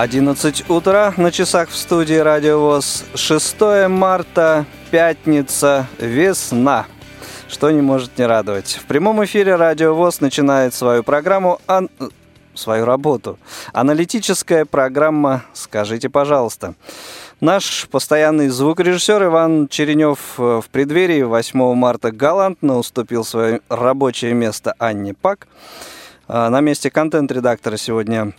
11 утра на часах в студии Радио ВОЗ. 6 марта, пятница, весна. Что не может не радовать. В прямом эфире Радио ВОЗ начинает свою программу, ан... свою работу. Аналитическая программа «Скажите, пожалуйста». Наш постоянный звукорежиссер Иван Черенев э, в преддверии 8 марта галантно уступил свое рабочее место Анне Пак. А, на месте контент-редактора сегодня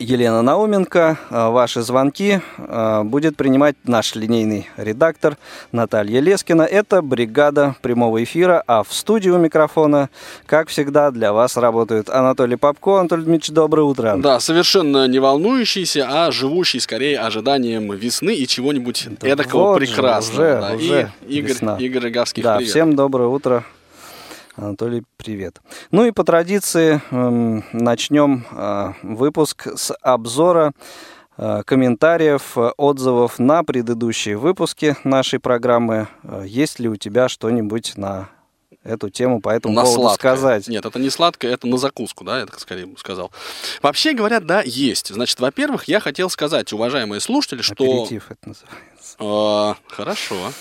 Елена Науменко. А, ваши звонки а, будет принимать наш линейный редактор Наталья Лескина. Это бригада прямого эфира, а в студию микрофона, как всегда, для вас работают Анатолий Попко. Анатолий Дмитриевич, доброе утро. Да, совершенно не волнующийся, а живущий скорее ожиданием весны и чего-нибудь да эдакого вот прекрасного. Уже, да. уже и Игорь, весна. Игорь Роговских, Да, привет. всем доброе утро. Анатолий, привет. Ну и по традиции эм, начнем э, выпуск с обзора э, комментариев, э, отзывов на предыдущие выпуски нашей программы. Э, Есть ли у тебя что-нибудь на эту тему по этому на поводу сладкое. сказать? Нет, это не сладкое, это на закуску, да, я так скорее бы сказал. Вообще говоря, да, есть. Значит, во-первых, я хотел сказать, уважаемые слушатели, что... Аперитив это называется. А, хорошо.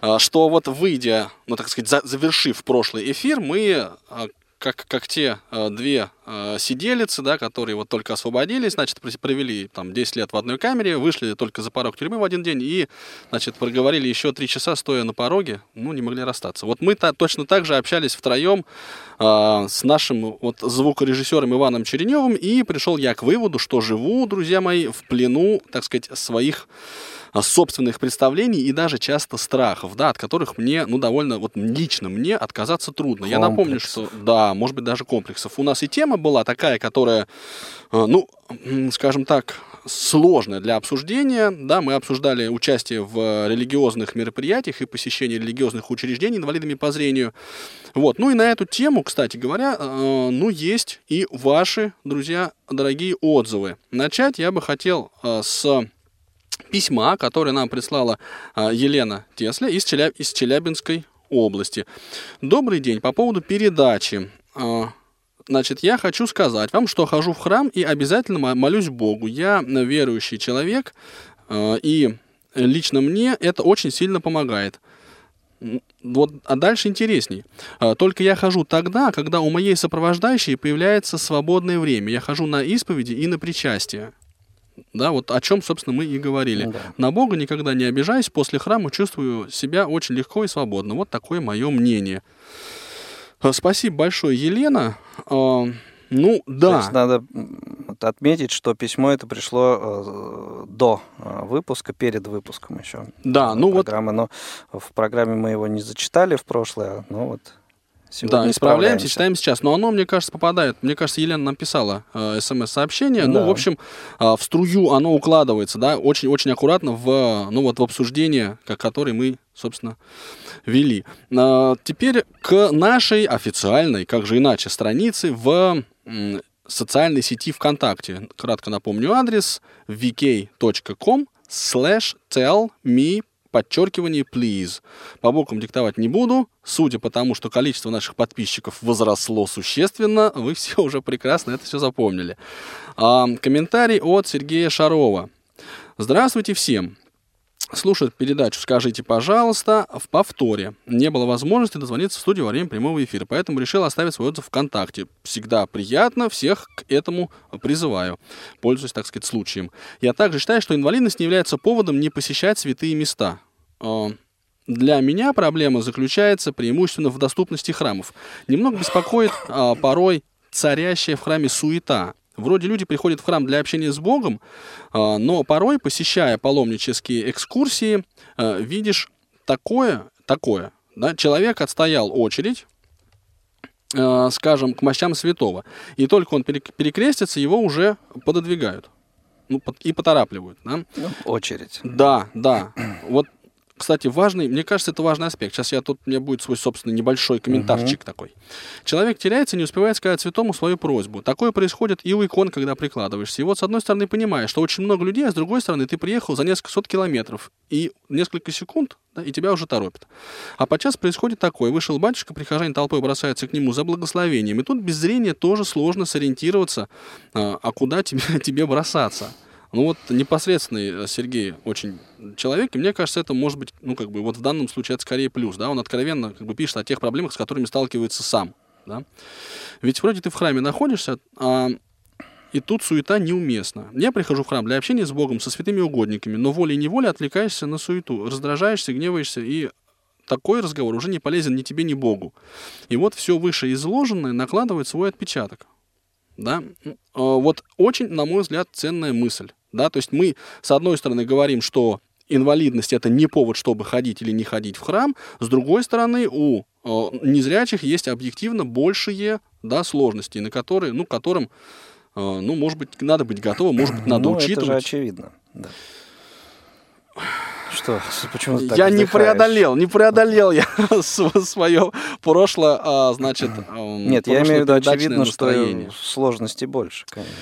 А, Что вот выйдя, ну так сказать, за- завершив прошлый эфир, мы а, как, как те а, две а, сиделицы, да, которые вот только освободились, значит, про- провели там 10 лет в одной камере, вышли только за порог тюрьмы в один день и, значит, проговорили еще три часа, стоя на пороге, ну, не могли расстаться. Вот мы та- точно так же общались втроем а, с нашим вот звукорежиссером Иваном Череневым, и пришел я к выводу, что живу, друзья мои, в плену, так сказать, своих собственных представлений и даже часто страхов, да, от которых мне, ну, довольно, вот лично мне отказаться трудно. Я напомню, что, да, может быть, даже комплексов. У нас и тема была такая, которая, э, ну, скажем так, сложная для обсуждения, да, мы обсуждали участие в религиозных мероприятиях и посещение религиозных учреждений инвалидами по зрению. Вот, ну и на эту тему, кстати говоря, э, ну, есть и ваши, друзья, дорогие отзывы. Начать я бы хотел э, с письма, которое нам прислала а, Елена Тесля из, Челя- из Челябинской области. Добрый день. По поводу передачи. А, Значит, я хочу сказать вам, что хожу в храм и обязательно мо- молюсь Богу. Я верующий человек, а, и лично мне это очень сильно помогает. Вот, а дальше интересней. Только я хожу тогда, когда у моей сопровождающей появляется свободное время. Я хожу на исповеди и на причастие. Да, вот о чем, собственно, мы и говорили. Да. На Бога никогда не обижаюсь, после храма чувствую себя очень легко и свободно. Вот такое мое мнение. Э, Спасибо большое, Елена. А, Ну, То да. есть надо вот отметить, что письмо это пришло э, до э, выпуска, перед выпуском еще. Да, ну вот программы, но в программе мы его не зачитали в прошлое, но вот сегодня Да, исправляемся, читаем сейчас. Но оно, мне кажется, попадает. Мне кажется, Елена написала э, смс-сообщение. Ну, Да. в общем, э, в струю оно укладывается, да, очень-очень аккуратно в, ну, вот в обсуждение, как, которое мы, собственно, вели. А, теперь к нашей официальной, как же иначе, странице в м, социальной сети ВКонтакте. Кратко напомню адрес vk.com slash tell me подчеркивание please. По буквам диктовать не буду. Судя по тому, что количество наших подписчиков возросло существенно, вы все уже прекрасно это все запомнили. А, комментарий от Сергея Шарова. Здравствуйте всем. Слушают передачу «Скажите, пожалуйста» в повторе. Не было возможности дозвониться в студию во время прямого эфира, поэтому решил оставить свой отзыв ВКонтакте. Всегда приятно, всех к этому призываю, пользуясь, так сказать, случаем. Я также считаю, что инвалидность не является поводом не посещать святые места. А, Для меня проблема заключается преимущественно в доступности храмов. Немного беспокоит а, порой царящая в храме суета. Вроде люди приходят в храм для общения с Богом, а, но порой, посещая паломнические экскурсии, а, видишь такое, такое. Да? Человек отстоял очередь, э, скажем, к мощам святого. И только он перек- перекрестится, его уже пододвигают. Ну, и поторапливают. Да? Ну, очередь. Да, да. Вот, кстати, важный, мне кажется, это важный аспект. Сейчас я тут, у меня будет свой собственный небольшой комментарчик такой. Человек теряется, не успевает сказать святому свою просьбу. Такое происходит и у икон, когда прикладываешься. И вот, с одной стороны, понимаешь, что очень много людей, а с другой стороны, ты приехал за несколько сот километров, и несколько секунд, да, и тебя уже торопят. А подчас происходит такое. Вышел батюшка, прихожане толпой бросаются к нему за благословением. И тут без зрения тоже сложно сориентироваться, а, а куда тебе, тебе бросаться. Ну вот непосредственный э, Сергей очень человек, и мне кажется, это может быть, ну как бы вот в данном случае это скорее плюс, да, он откровенно как бы пишет о тех проблемах, с которыми сталкивается сам, да. Ведь вроде ты в храме находишься, а и тут суета неуместна. Я прихожу в храм для общения с Богом, со святыми угодниками, но волей-неволей отвлекаешься на суету, раздражаешься, гневаешься, и такой разговор уже не полезен ни тебе, ни Богу. И вот все вышеизложенное накладывает свой отпечаток. Да? А, Вот очень, на мой взгляд, ценная мысль. Да? То есть мы, с одной стороны, говорим, что инвалидность это не повод, чтобы ходить или не ходить в храм. С другой стороны, у э, незрячих есть объективно большие да, сложности, на которые, ну, которым, э, ну, может быть, надо быть готовым, может быть, надо ну, это же учитывать. очевидно. Да. Что? Почему ты так я не вздыхаешь? преодолел, не преодолел я свое прошлое, а, значит, эм, Нет, я имею в виду очевидно, что сложностей больше. конечно.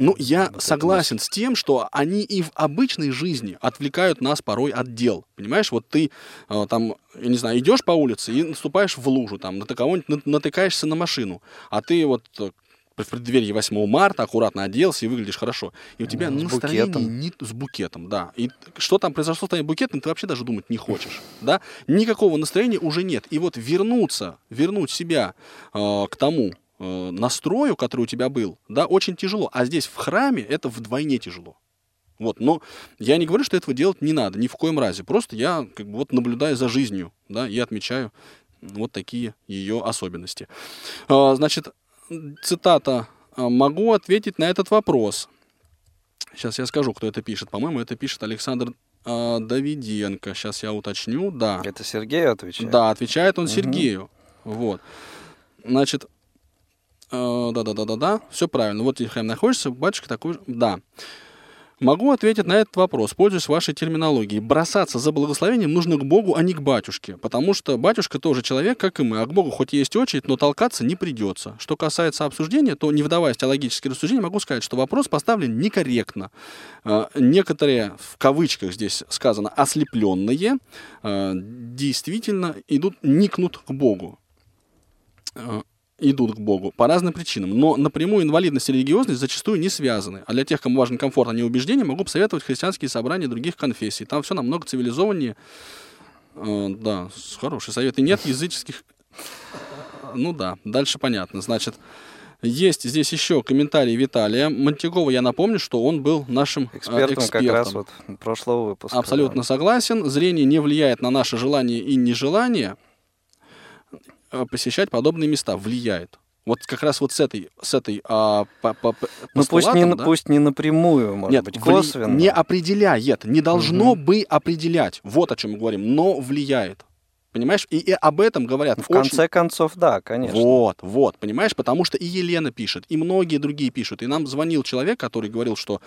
Ну, я согласен с тем, что они и в обычной жизни отвлекают нас порой от дел. Понимаешь, вот ты э, там, я не знаю, идешь по улице и наступаешь в лужу, там, на кого-нибудь на- натыкаешься на машину, а ты вот э, в преддверии 8 марта аккуратно оделся и выглядишь хорошо. И у тебя с настроение букетом. не- с букетом, да. И что там произошло с твоим букетом, ты вообще даже думать не хочешь, да. Никакого настроения уже нет. И вот вернуться, вернуть себя э, к тому настрою, который у тебя был, да, очень тяжело. А здесь в храме это вдвойне тяжело. Вот, но я не говорю, что этого делать не надо, ни в коем разе. Просто я как бы вот наблюдаю за жизнью, да, и отмечаю вот такие ее особенности. А, Значит, цитата. «А, «Могу ответить на этот вопрос». Сейчас я скажу, кто это пишет. По-моему, это пишет Александр а, Давиденко. Сейчас я уточню. Да. Это Сергею отвечает? Да, отвечает он Сергею. Вот. Значит, э, да-да-да-да-да, все правильно. Вот Ильхайм находишься, батюшка такой же. Да. Могу ответить на этот вопрос, пользуясь вашей терминологией. Бросаться за благословением нужно к Богу, а не к батюшке. Потому что батюшка тоже человек, как и мы. А к Богу хоть есть очередь, но толкаться не придется. Что касается обсуждения, то, не вдаваясь в теологические рассуждения, могу сказать, что вопрос поставлен некорректно. Э, Некоторые, в кавычках здесь сказано, ослепленные, э, действительно идут, никнут к Богу э, идут к Богу по разным причинам. Но напрямую инвалидность и религиозность зачастую не связаны. А для тех, кому важен комфорт, а не убеждения, могу посоветовать христианские собрания других конфессий. Там все намного цивилизованнее. Э, да, хороший совет. И нет языческих... Ну да, дальше понятно. Значит, есть здесь еще комментарий Виталия Монтигова. Я напомню, что он был нашим э, Экспертом, как раз экспертом. вот прошлого выпуска. Абсолютно согласен. Зрение не влияет на наше желание и нежелание посещать подобные места. Влияет. Вот как раз вот с этой, с этой а, по- по- Ну пусть не, да? пусть не напрямую, может Нет, быть, вли- косвенно. не определяет, не должно бы определять. Вот о чем мы говорим, но влияет. Понимаешь? И, и об этом говорят. В очень- конце концов, да, конечно. Вот, вот, понимаешь, потому что и Елена пишет, и многие другие пишут. И нам звонил человек, который говорил, что,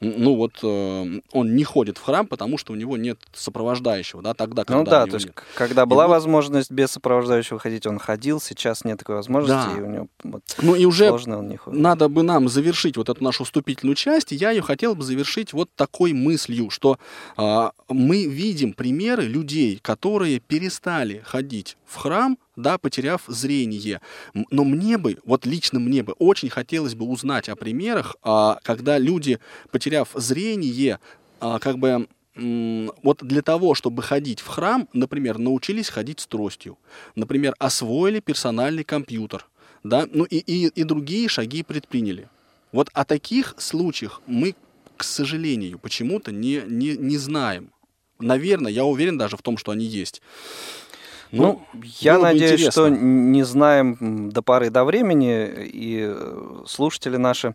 ну вот, э, он не ходит в храм, потому что у него нет сопровождающего, да, тогда, когда Ну да, то есть, нет. когда была вот- возможность без сопровождающего ходить, он ходил, сейчас нет такой возможности, Да. и у него вот, Ну и уже сложно он не ходит. надо бы нам завершить вот эту нашу вступительную часть, и я ее хотел бы завершить вот такой мыслью, что а, мы видим примеры людей, которые перестали ходить в храм, да, потеряв зрение. Но мне бы, вот лично мне бы, очень хотелось бы узнать о примерах, а, когда люди, потеряв зрение, а, как бы вот для того, чтобы ходить в храм, например, научились ходить с тростью, например, освоили персональный компьютер, да, ну и, и, и другие шаги предприняли. Вот о таких случаях мы, к сожалению, почему-то не, не, не знаем. Наверное, я уверен даже в том, что они есть. Ну, я было бы надеюсь, интересно. что не знаем до поры до времени, и э, слушатели наши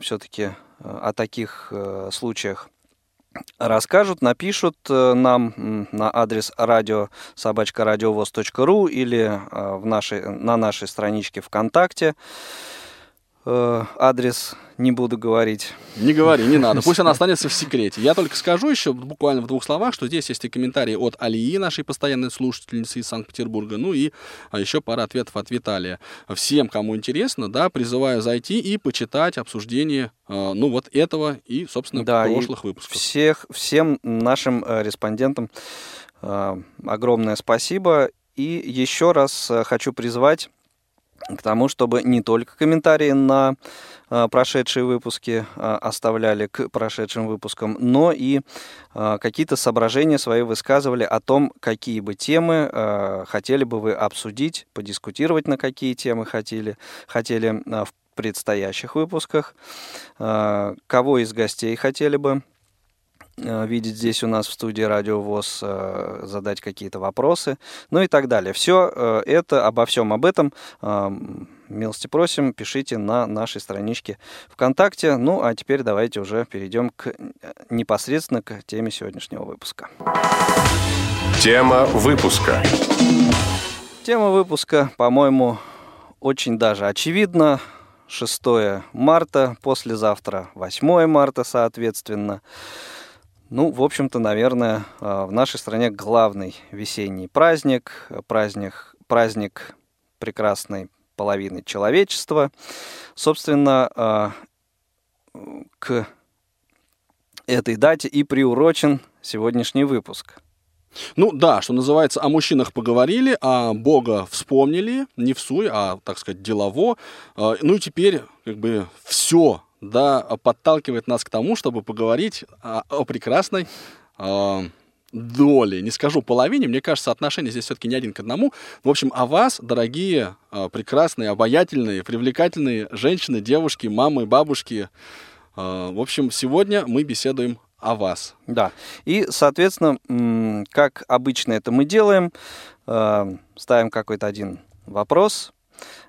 все-таки о таких э, случаях расскажут, напишут э, нам на адрес радио собачка.радиовоз.ру или э, в нашей, на нашей страничке ВКонтакте. Э, адрес не буду говорить. Не говори, не надо. Пусть она останется в секрете. Я только скажу еще буквально в двух словах, что здесь есть и комментарии от Алии, нашей постоянной слушательницы из Санкт-Петербурга, ну и а, еще пара ответов от Виталия. Всем, кому интересно, да, призываю зайти и почитать обсуждение, а, ну, вот этого и, собственно, да, прошлых и выпусков. Всех, всем нашим э, респондентам э, огромное спасибо. И еще раз хочу призвать к тому, чтобы не только комментарии на э, прошедшие выпуски э, оставляли к прошедшим выпускам, но и э, какие-то соображения свои высказывали о том, какие бы темы хотели бы вы обсудить, подискутировать на какие темы хотели, хотели в предстоящих выпусках, кого из гостей хотели бы видеть здесь у нас в студии Радио ВОЗ, э, задать какие-то вопросы, ну и так далее. Все э, это, обо всем об этом, милости просим, пишите на нашей страничке ВКонтакте. Ну, а теперь давайте уже перейдем к, непосредственно к теме сегодняшнего выпуска. Тема выпуска. Тема выпуска, по-моему, очень даже очевидна. 6 марта, послезавтра 8 марта, соответственно. Ну, в общем-то, наверное, а, в нашей стране главный весенний праздник, праздник, праздник прекрасной половины человечества. Собственно, а, к этой дате и приурочен сегодняшний выпуск. Ну да, что называется, о мужчинах поговорили, о Бога вспомнили, не в суе, а, так сказать, делово. А, ну и теперь как бы все да, подталкивает нас к тому, чтобы поговорить о, о прекрасной э, доле. Не скажу половине, мне кажется, отношения здесь все-таки не один к одному. В общем, о вас, дорогие, э, прекрасные, обаятельные, привлекательные женщины, девушки, мамы, бабушки. Э, в общем, сегодня мы беседуем о вас. Да. И, соответственно, как обычно это мы делаем, э, ставим какой-то один вопрос,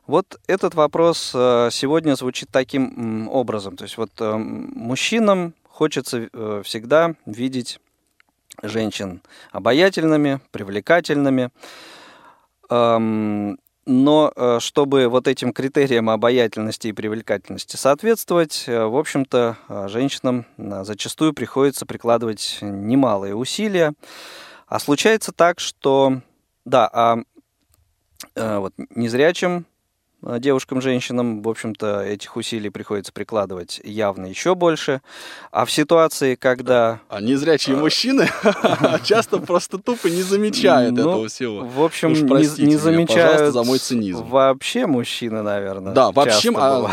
вот этот вопрос э, сегодня звучит таким образом. То есть вот э, мужчинам хочется э, всегда видеть женщин обаятельными, привлекательными. Эм, но чтобы вот этим критериям обаятельности и привлекательности соответствовать, в общем-то, женщинам зачастую приходится прикладывать немалые усилия. А случается так, что, да, а вот незрячим девушкам, женщинам, в общем-то, этих усилий приходится прикладывать явно еще больше. А в ситуации, когда... А незрячие мужчины часто просто тупо не замечают ну, этого всего. В общем, не, замечают за мой цинизм. вообще мужчины, наверное. Да, вообще... А...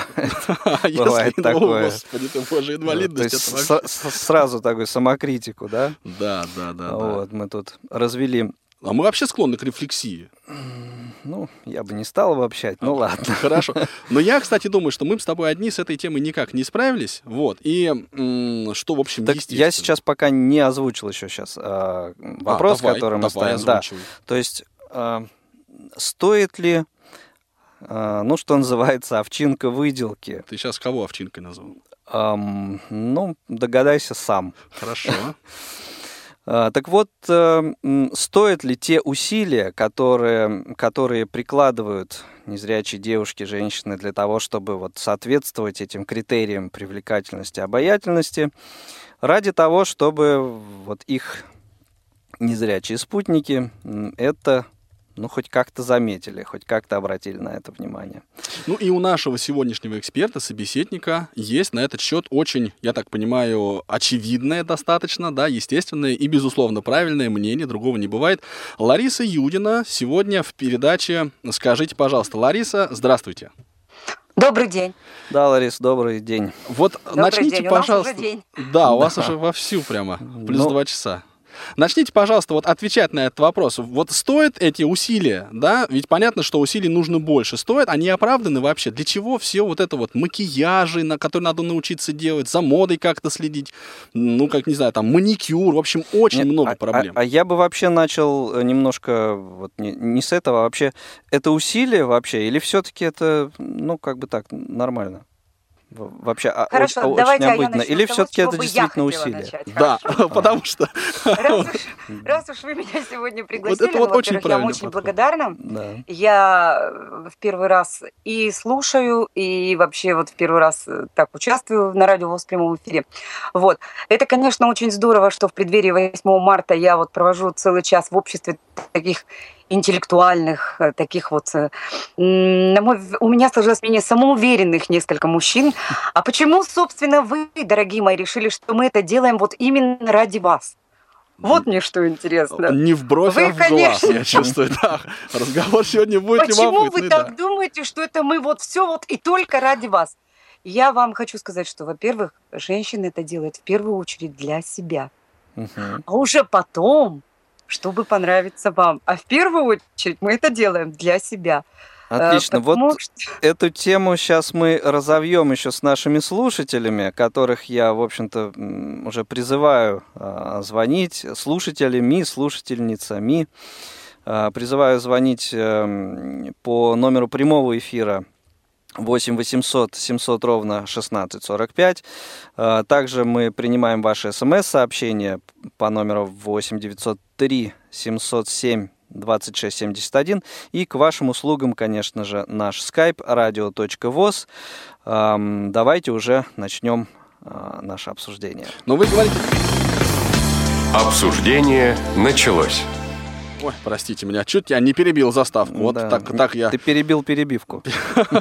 Бывает такое. Господи, ты боже, инвалидность. Сразу такую самокритику, да? Да, да, да. Вот, мы тут развели а мы вообще склонны к рефлексии. Ну, я бы не стал обобщать, ну ладно. Хорошо. Но я, кстати, думаю, что мы с тобой одни с этой темой никак не справились. Вот. И что, в общем, так Я сейчас пока не озвучил еще сейчас а, вопрос, а, давай, который мы давай, ставим. Да. То есть, а, стоит ли, а, ну, что называется, овчинка выделки? Ты сейчас кого овчинкой назвал? Um, ну, догадайся сам. Хорошо. А, так вот, э, стоят ли те усилия, которые, которые прикладывают незрячие девушки, женщины для того, чтобы вот соответствовать этим критериям привлекательности, обаятельности, ради того, чтобы вот их незрячие спутники это ну, хоть как-то заметили, хоть как-то обратили на это внимание. Ну и у нашего сегодняшнего эксперта, собеседника, есть на этот счет очень, я так понимаю, очевидное достаточно, да, естественное и, безусловно, правильное мнение, другого не бывает. Лариса Юдина сегодня в передаче «Скажите, пожалуйста». Лариса, здравствуйте. Добрый день. Да, Ларис, добрый день. Вот добрый начните, день. пожалуйста. У нас уже день. Да, у вас уже вовсю прямо, плюс ну, два часа. Начните, пожалуйста, вот отвечать на этот вопрос. Вот стоят эти усилия, да? Ведь понятно, что усилий нужно больше. Стоят, они оправданы вообще? Для чего все вот это вот макияжи, на которые надо научиться делать, за модой как-то следить, ну, как, не знаю, там, маникюр, в общем, очень Нет, много а, проблем. А, а я бы вообще начал э, немножко, вот не, не с этого, а вообще, это усилие вообще, или все-таки это, ну, как бы так, нормально? Вообще а, Хорошо, очень, давайте, очень необычно. А Или все-таки это действительно усилие? Начать. Да, потому что... Раз уж, раз уж вы меня сегодня пригласили, это вот ну, очень во-первых, я правильный очень подход. благодарна. Да. Я э, в первый раз и слушаю, и вообще вот в первый раз э, так участвую на радио в прямом эфире. Вот. Это, конечно, очень здорово, что в преддверии 8 марта я вот провожу целый час в обществе таких интеллектуальных, э, таких вот, э, на мой, у меня сложилось мнение самоуверенных несколько мужчин. А почему, собственно, вы, дорогие мои, решили, что мы это делаем вот именно ради вас? Вот мне что интересно. Не в бровь, Вы, а в глаз, конечно. я чувствую. Да, разговор сегодня будет Почему любопытный. вы да. так думаете, что это мы вот все вот и только ради вас? Я вам хочу сказать, что, во-первых, женщина это делает в первую очередь для себя, Мгм. а уже потом, чтобы понравиться вам. А в первую очередь мы это делаем для себя. Э, Отлично. потому Вот эту тему сейчас мы разовьем еще с нашими слушателями, которых я, в общем-то, уже призываю а, звонить, слушателями, слушательницами. А, Призываю звонить эм, по номеру прямого эфира 8 800 700 ровно 1645. А, Также мы принимаем ваши смс-сообщения по номеру 8 903 707 2671. И к вашим услугам, конечно же, наш skype radio.voz. Ам, Давайте уже начнем а, наше обсуждение. Но вы говорите... Обсуждение началось. Ой, простите меня, чуть я не перебил заставку. Вот Да, так, так я... Ты перебил перебивку.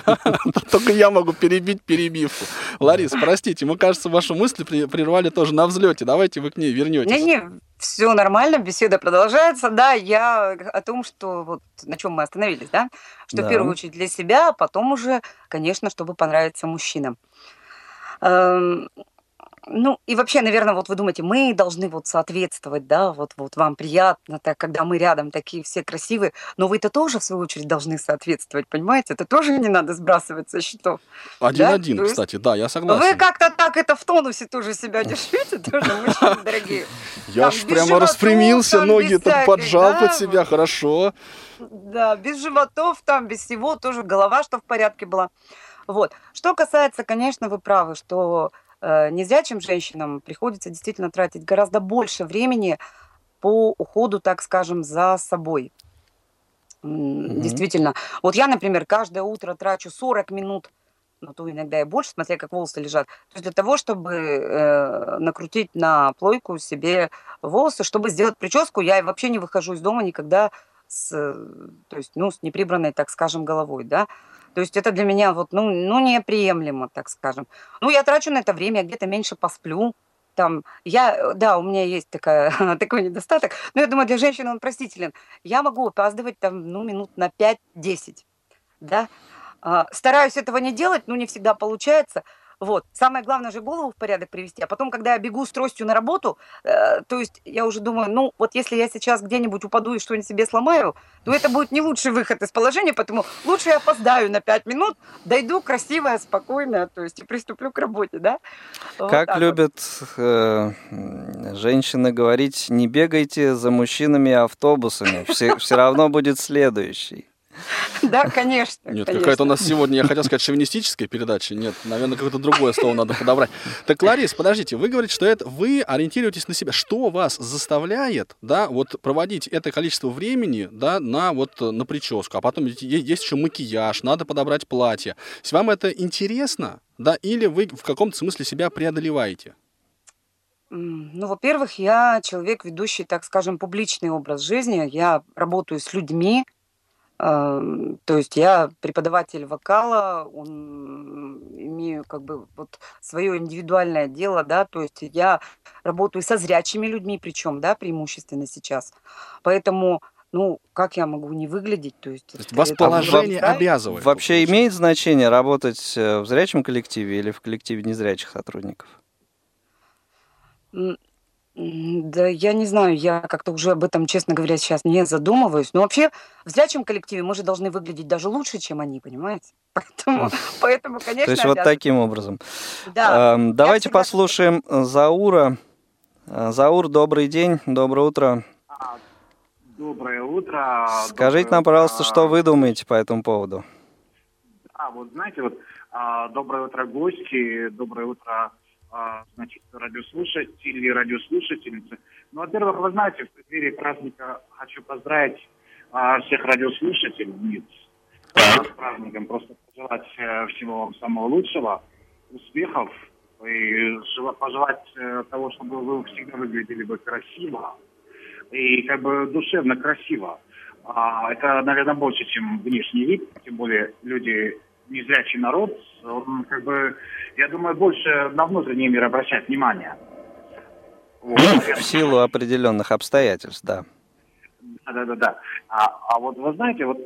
Только я могу перебить перебивку. Ларис, простите, мы, кажется, вашу мысль прервали тоже на взлете. Давайте вы к ней вернетесь. Не-не, все нормально, беседа продолжается. Да, я о том, что вот на чем мы остановились, да? Что Да. в первую очередь для себя, а потом уже, конечно, чтобы понравиться мужчинам. Ну, и вообще, наверное, вот вы думаете, мы должны вот соответствовать, да, вот, вот вам приятно, так, когда мы рядом такие все красивые, но вы-то тоже, в свою очередь, должны соответствовать, понимаете? Это тоже не надо сбрасывать со счетов. Один-один, есть кстати, да, я согласен. Вы как-то так это в тонусе тоже себя держите, тоже, мужчины дорогие. Я ж прямо распрямился, ноги так поджал да, под себя, хорошо. Да, без животов там, без всего, тоже голова, что в порядке была. Вот. Что касается, конечно, вы правы, что незрячим женщинам приходится действительно тратить гораздо больше времени по уходу, так скажем, за собой. Мгм. Действительно. Вот я, например, каждое утро трачу 40 минут, ну то иногда и больше, смотря как волосы лежат, то есть для того, чтобы э, накрутить на плойку себе волосы, чтобы сделать прическу, я вообще не выхожу из дома никогда с, э, то есть, ну, с неприбранной, так скажем, головой, да. То есть это для меня вот, ну, ну, неприемлемо, так скажем. Ну, я трачу на это время, где-то меньше посплю, там, я, да, у меня есть такая, такой недостаток, но я думаю, для женщины он простителен. Я могу опаздывать там, ну, минут на 5-10, да. А, Стараюсь этого не делать, но не всегда получается. Вот. Самое главное же голову в порядок привести. А потом, когда я бегу с тростью на работу, э, то есть я уже думаю, ну вот если я сейчас где-нибудь упаду и что-нибудь себе сломаю, то это будет не лучший выход из положения, поэтому лучше я опоздаю на 5 минут, дойду красивая, спокойная, то есть и приступлю к работе, да? Вот Как вот. любят э, женщины говорить, не бегайте за мужчинами автобусами, все, равно будет следующий. Да, конечно. Нет, какая-то у нас сегодня, я хотел сказать, шовинистическая передача. Нет, наверное, какое-то другое слово надо подобрать. Так, Ларис, подождите, вы говорите, что это вы ориентируетесь на себя. Что вас заставляет, да, вот проводить это количество времени, да, на вот э, на прическу, а потом есть, еще макияж, надо подобрать платье. Если вам это интересно, да, или вы в каком-то смысле себя преодолеваете? Ну, во-первых, я человек, ведущий, так скажем, публичный образ жизни. Я работаю с людьми, то есть я преподаватель вокала, м, имею как бы вот свое индивидуальное дело, да, то есть я работаю со зрячими людьми, причем, да, преимущественно сейчас. Поэтому, ну, как я могу не выглядеть, то есть... То есть вас положение правильно. обязывает. Вообще получается. имеет значение работать э, в зрячем коллективе или в коллективе незрячих сотрудников? Да, я не знаю, я как-то уже об этом, честно говоря, сейчас не задумываюсь. Но вообще в зрячем коллективе мы же должны выглядеть даже лучше, чем они, понимаете? Поэтому, поэтому конечно, То есть вот таким образом. Да. Эм, Давайте послушаем Заура. Э, Заур, добрый день, доброе утро. Доброе утро. Скажите Доброе нам, пожалуйста, утро. что вы думаете по этому поводу? А, вот знаете, вот А, доброе утро, гости. Доброе утро, а, значит, радиослушатели, радиослушательницы. Ну, во-первых, вы знаете, в преддверии праздника хочу поздравить а, всех радиослушателей с праздником. Просто пожелать э, всего вам самого лучшего, успехов и пожелать э, того, чтобы вы всегда выглядели бы красиво и как бы душевно красиво. А, это, наверное, больше, чем внешний вид, тем более люди незрячий народ, он как бы, я думаю, больше на внутренний мир обращает внимание. Вот. В силу определенных обстоятельств, да. Да, да, да. А, а вот вы знаете, вот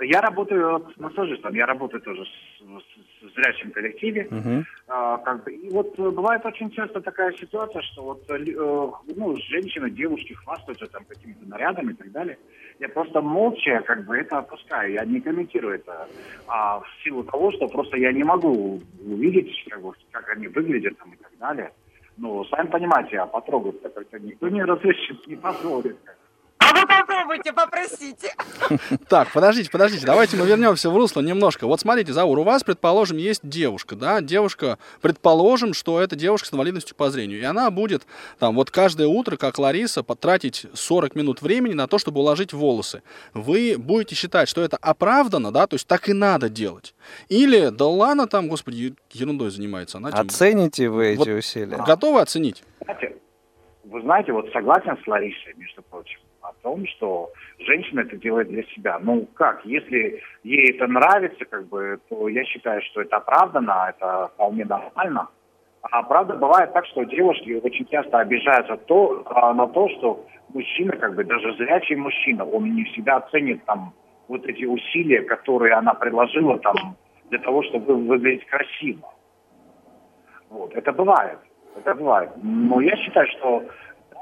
я работаю массажистом, я работаю тоже с, с зрячим коллективе. Uh-huh. А, как бы, и вот бывает очень часто такая ситуация, что вот э, ну, женщины, девушки хвастаются там какими-то нарядами и так далее. Я просто молча как бы это опускаю, я не комментирую это. А в силу того, что просто я не могу увидеть, как, бы, как они выглядят там и так далее. Ну, сами понимаете, а потрогать-то как-то никто не разрешит, не позволит. А вы попробуйте, попросите. Так, подождите, подождите, давайте мы вернемся в русло немножко. Вот смотрите, Заур, у вас, предположим, есть девушка, да, девушка, предположим, что это девушка с инвалидностью по зрению, и она будет там вот каждое утро, как Лариса, потратить 40 минут времени на то, чтобы уложить волосы. Вы будете считать, что это оправдано, да, то есть так и надо делать. Или, да ладно, там, господи, ерундой занимается. Она Оцените вы эти вот усилия? Готовы оценить? Вы знаете, вот согласен с Ларисой, между прочим том, что женщина это делает для себя. Ну как, если ей это нравится, как бы, то я считаю, что это оправдано, это вполне нормально. А правда бывает так, что девушки очень часто обижаются то, а, на то, что мужчина, как бы даже зрячий мужчина, он не всегда оценит там вот эти усилия, которые она приложила там для того, чтобы выглядеть красиво. Вот, это бывает, это бывает. Но я считаю, что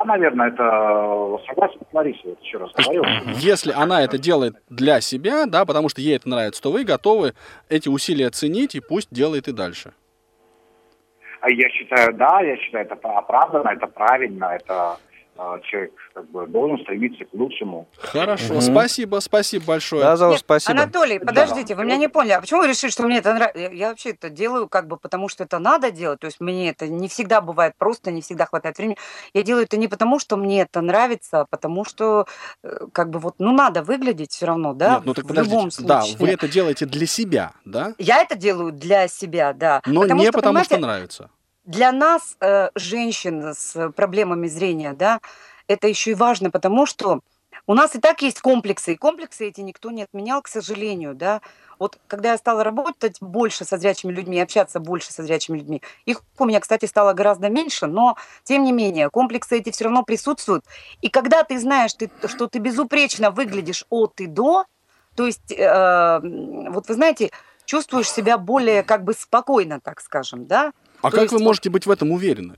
да, наверное, это согласен с Ларисой, вот еще раз говорю. Если она это делает для себя, да, потому что ей это нравится, то вы готовы эти усилия ценить и пусть делает и дальше. А я считаю, да, я считаю, это оправданно, это правильно, это человек как бы должен стремиться к лучшему. Хорошо, угу. спасибо, спасибо большое. Да, Зал, спасибо. Анатолий, подождите, да. вы меня не поняли, а почему вы решили, что мне это нравится? Я вообще это делаю как бы потому, что это надо делать, то есть мне это не всегда бывает просто, не всегда хватает времени. Я делаю это не потому, что мне это нравится, а потому что э, как бы вот, ну надо выглядеть все равно, да, Нет, ну так в любом случае. Да, вы это делаете для себя, да? Я это делаю для себя, да. Но потому не что, потому, что нравится для нас, э, женщин с проблемами зрения, да, это еще и важно, потому что у нас и так есть комплексы, и комплексы эти никто не отменял, к сожалению, да. Вот когда я стала работать больше со зрячими людьми, общаться больше со зрячими людьми, их у меня, кстати, стало гораздо меньше, но тем не менее комплексы эти все равно присутствуют. И когда ты знаешь, ты, что ты безупречно выглядишь от и до, то есть, э, вот вы знаете, чувствуешь себя более как бы спокойно, так скажем, да, а То как есть, вы можете быть в этом уверены?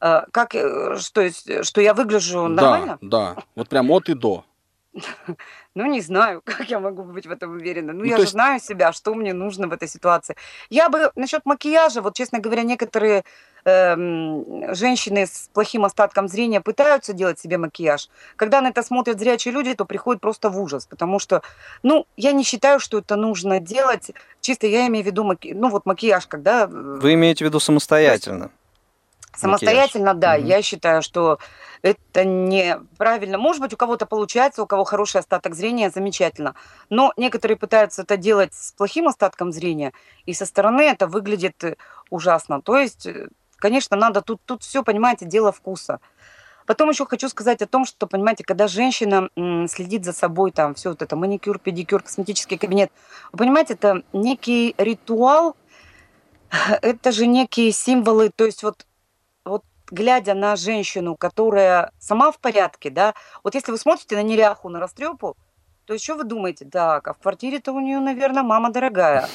А, как, э, что, есть, что я выгляжу нормально? Да, да. Вот прям от и до. Ну, не знаю, как я могу быть в этом уверена. Ну, ну я же есть... знаю себя, что мне нужно в этой ситуации. Я бы насчет макияжа, вот, честно говоря, некоторые э, женщины с плохим остатком зрения пытаются делать себе макияж. Когда на это смотрят зрячие люди, то приходит просто в ужас, потому что, ну, я не считаю, что это нужно делать. Чисто я имею в виду, маки... ну, вот макияж, когда... Э, Вы имеете в виду самостоятельно? Самостоятельно, макияж. да. Угу. Я считаю, что это неправильно. Может быть, у кого-то получается, у кого хороший остаток зрения, замечательно. Но некоторые пытаются это делать с плохим остатком зрения, и со стороны это выглядит э, ужасно. То есть, э, конечно, надо тут, тут все, понимаете, дело вкуса. Потом еще хочу сказать о том, что, понимаете, когда женщина следит за собой, там, все вот это, маникюр, педикюр, косметический кабинет, вы понимаете, это некий ритуал, это же некие символы, то есть вот вот глядя на женщину, которая сама в порядке, да, вот если вы смотрите на неряху, на растрепу, то еще вы думаете, так, а в квартире-то у нее, наверное, мама дорогая.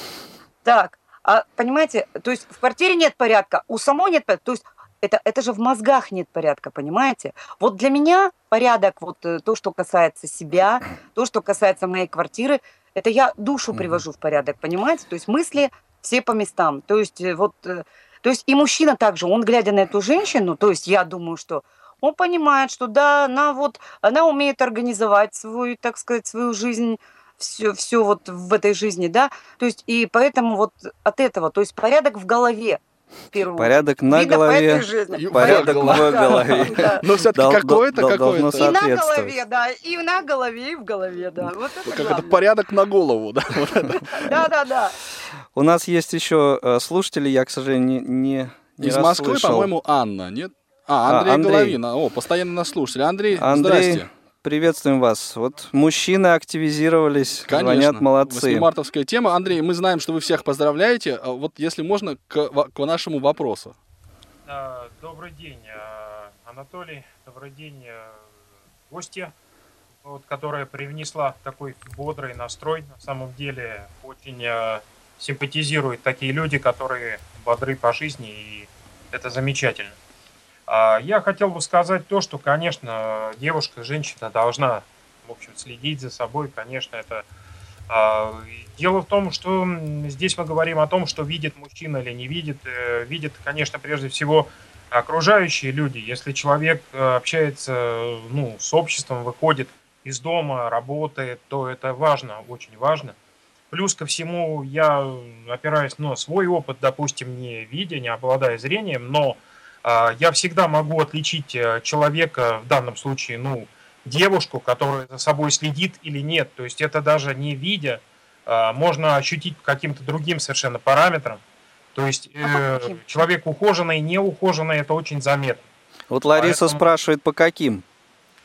Так, а понимаете, то есть в квартире нет порядка, у самой нет порядка, то есть это, это же в мозгах нет порядка, понимаете? Вот для меня порядок, вот э, то, что касается себя, то, что касается моей квартиры, это я душу привожу в порядок, понимаете? То есть мысли все по местам. То есть э, вот э, то есть и мужчина также, он глядя на эту женщину, то есть я думаю, что он понимает, что да, она вот, она умеет организовать свою, так сказать, свою жизнь, все, все вот в этой жизни, да, то есть и поэтому вот от этого, то есть порядок в голове, в первую Порядок на Видно по голове, этой жизни. И порядок в голове. да. Но все-таки должно какое-то. И на голове, да, и на голове, и в голове, да. Вот это Как это порядок на голову, да? Да, да, да. У нас есть еще э, слушатели, я, к сожалению, не, не, Из Москвы, по-моему, Анна, нет? А, А, Андрей Андрей. Головин. О, постоянно нас слушатель. Андрей, Андрей, здрасте. Приветствуем вас. Вот мужчины активизировались, Конечно. звонят, молодцы. Мартовская тема. Андрей, мы знаем, что вы всех поздравляете. А Вот если можно, к, к нашему вопросу. А, Добрый день, а, Анатолий. Добрый день, гостья, вот, которая привнесла такой бодрый настрой. На самом деле очень симпатизируют такие люди, которые бодры по жизни, и это замечательно. А, Я хотел бы сказать то, что, конечно, девушка, женщина должна, в общем, следить за собой. Конечно, это а, Дело в том, что здесь мы говорим о том, что видит мужчина или не видит. Э, Видит, конечно, прежде всего окружающие люди. Если человек э, общается ну, с обществом, выходит из дома, работает, то это важно, очень важно. Плюс ко всему, я опираюсь на свой опыт, допустим, не видя, не обладая зрением, но я всегда могу отличить э, человека, в данном случае, ну, девушку, которая за собой следит или нет. То есть это даже не видя, а, можно ощутить по каким-то другим совершенно параметрам. То есть э, каким? человек ухоженный, не ухоженный, это очень заметно. Вот Лариса Поэтому- спрашивает, по каким?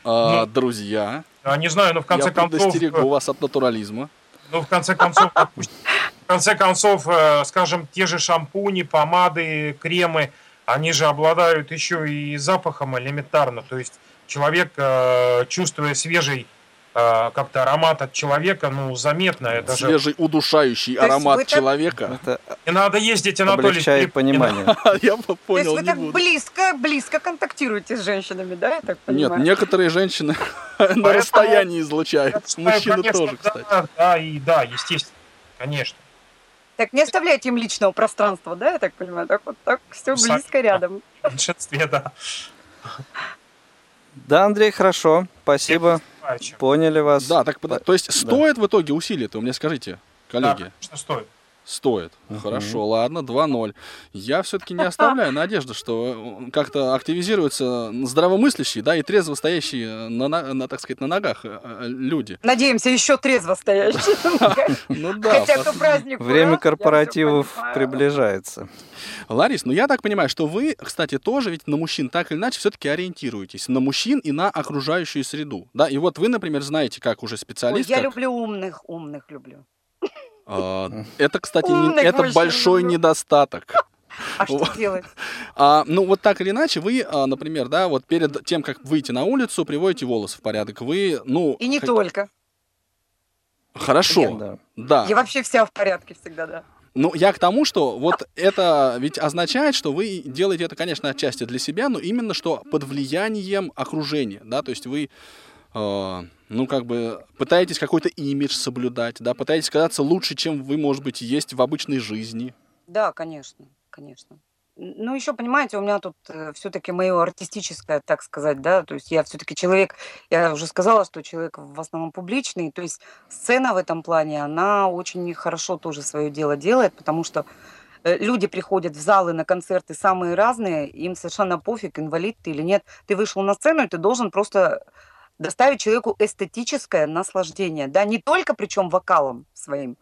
А, Ну, друзья, А, не знаю, но в конце я концов, предостерегу вас от натурализма. ну в конце концов, в конце концов, э, скажем, те же шампуни, помады, кремы, они же обладают еще и запахом элементарно. То есть человек, э, чувствуя свежий э, как-то аромат от человека, ну заметно, это же Свежий удушающий То аромат так- человека. Это не надо ездить, Анатолий. облегчает понимание. Я бы То есть понял, вы так близко, близко контактируете с женщинами, да, я так Нет, понимаю? некоторые женщины на расстоянии излучают. Мужчины тоже, кстати. Да, и да, естественно, конечно. Так не оставляйте им личного пространства, да, я так понимаю? Так вот так все близко рядом. В большинстве, да. Да, Андрей, хорошо, спасибо, поняли вас. Да, так, то есть да. стоит в итоге усилия-то, вы мне скажите, Да, коллеги? конечно, стоит. Стоит. Хорошо, ладно, 2-0. Я все-таки не оставляю надежды, что как-то активизируются здравомыслящие, да, и трезво стоящие на, на- на, так сказать, на ногах э, э, люди. Надеемся, еще трезво стоящие. Ну да. Хотя. Время корпоративов приближается. Ларис, ну я так понимаю, что вы, кстати, тоже ведь на мужчин так или иначе все-таки ориентируетесь. На мужчин и на окружающую среду. Да, и вот вы, например, знаете, как уже специалист. я люблю умных, умных люблю. А, это, кстати, не- это большой недостаток. А что Вот. делать? А, ну, вот так или иначе, вы, а, например, да, вот перед тем, как выйти на улицу, приводите волосы в порядок. Вы, ну... И не х- только. Хорошо, Да. да. Я вообще вся в порядке всегда, да. Ну, я к тому, что вот это ведь означает, что вы делаете это, конечно, отчасти для себя, но именно что под влиянием окружения, да, то есть вы, ну, как бы пытаетесь какой-то имидж соблюдать, да, пытаетесь казаться лучше, чем вы, может быть, есть в обычной жизни. Да, конечно, конечно. Ну, еще, понимаете, у меня тут все-таки мое артистическое, так сказать, да, то есть я все-таки человек, я уже сказала, что человек в основном публичный, то есть сцена в этом плане, она очень хорошо тоже свое дело делает, потому что э, люди приходят в залы на концерты самые разные, им совершенно пофиг, инвалид ты или нет. Ты вышел на сцену, и ты должен просто доставить человеку эстетическое наслаждение, да, не только причем вокалом своим,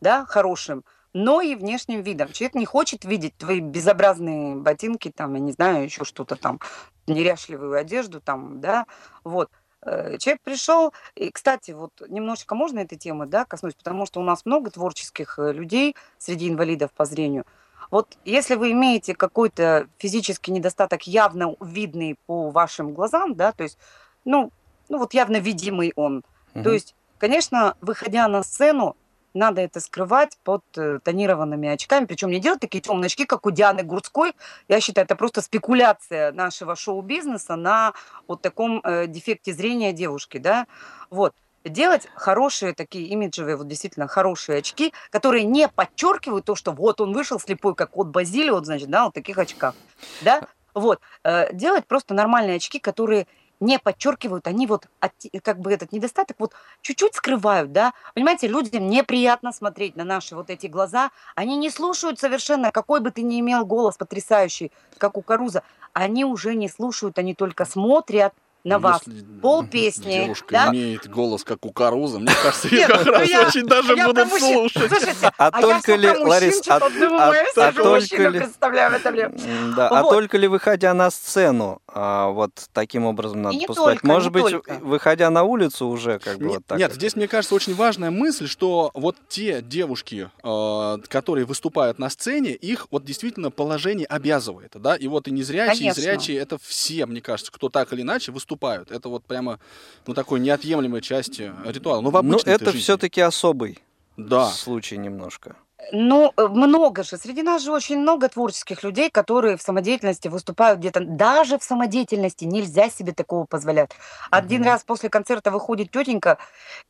да, хорошим, но и внешним видом. Человек не хочет видеть твои безобразные ботинки, там, я не знаю, еще что-то там, неряшливую одежду, там, да, вот. Э, Человек пришел, и, кстати, вот немножечко можно этой темы, да, коснусь, потому что у нас много творческих э, людей среди инвалидов по зрению. Вот если вы имеете какой-то физический недостаток явно видный по вашим глазам, да, то есть, ну, ну вот явно видимый он, то Мгм. есть, конечно, выходя на сцену, надо это скрывать под э, тонированными очками, причем не делать такие темные очки, как у Дианы Гурцкой. Я считаю, это просто спекуляция нашего шоу-бизнеса на вот таком э, дефекте зрения девушки, да. Вот. Делать хорошие такие имиджевые, вот действительно хорошие очки, которые не подчеркивают то, что вот он вышел слепой, как кот Базилио, вот, значит, да, вот в таких очках, да. Вот. Э, Делать просто нормальные очки, которые не подчеркивают, они вот от, как бы этот недостаток вот чуть-чуть скрывают, да. Понимаете, людям неприятно смотреть на наши вот эти глаза, они не слушают совершенно, какой бы ты ни имел голос потрясающий, как у Каруза, они уже не слушают, они только смотрят, на вас. Если Пол песни. Девушка да? имеет голос, как у Каруза, мне кажется, ее Нет, как ну раз я- очень даже я будут слушать. А я только ли, Ларис, а- а- а только ли- а только ли выходя на сцену, а, вот таким образом надо поступать? Может быть, выходя на улицу уже как бы вот так? Нет, здесь, мне кажется, очень важная мысль, что вот те девушки, которые выступают на сцене, их вот действительно положение обязывает, да, и вот и незрячие, и зрячие, это все, мне кажется, кто так или иначе выступают, это вот прямо, ну, такой неотъемлемой части ритуала. Ну, в обычной это все-таки особый Да. случай немножко. Ну, э, много же. Среди нас же очень много творческих людей, которые в самодеятельности выступают где-то. Даже в самодеятельности нельзя себе такого позволять. Один Мгм. раз после концерта выходит тетенька,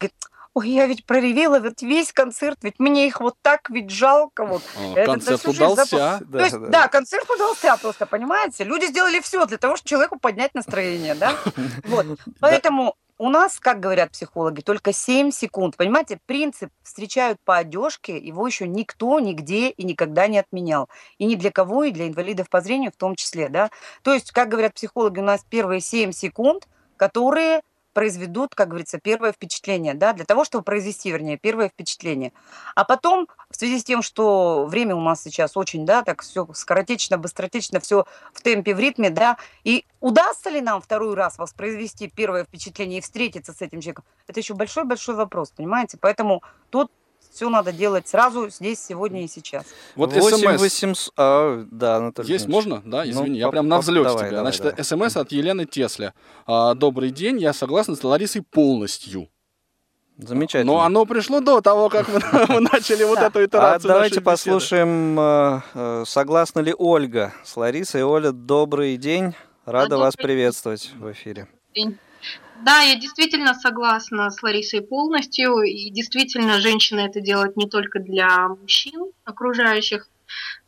говорит, ой, я ведь проревела вот весь концерт, ведь мне их вот так ведь жалко. Вот. А, Это Концерт всю жизнь запом- удался. То есть, да, концерт удался просто, понимаете? Люди сделали все для того, чтобы человеку поднять настроение, да? Вот. Поэтому у нас, как говорят психологи, только 7 секунд. Понимаете, принцип встречают по одежке, его еще никто нигде и никогда не отменял. И ни для кого, и для инвалидов по зрению в том числе, да? То есть, как говорят психологи, у нас первые 7 секунд, которые произведут, как говорится, первое впечатление, да, для того, чтобы произвести, вернее, первое впечатление. А потом, в связи с тем, что время у нас сейчас очень, да, так все скоротечно, быстротечно, все в темпе, в ритме, да, и удастся ли нам второй раз воспроизвести первое впечатление и встретиться с этим человеком, это еще большой-большой вопрос, понимаете? Поэтому тут все надо делать сразу, здесь, сегодня и сейчас. Вот 8 СМС. 800... А, да, Анатолий Есть, можно? Да, Ну, извини, я поп- прям на взлете давай, тебя. давай, Значит, давай. СМС от Елены Тесля. А, Добрый день, я согласна с Ларисой полностью. Замечательно. Но оно пришло до того, как мы, начали вот эту А итерацию давайте послушаем, э, э, согласна ли Ольга с Ларисой. Оля, добрый день. Рада вас день. приветствовать в эфире. Да, я действительно согласна с Ларисой полностью. И действительно, женщина это делает не только для мужчин окружающих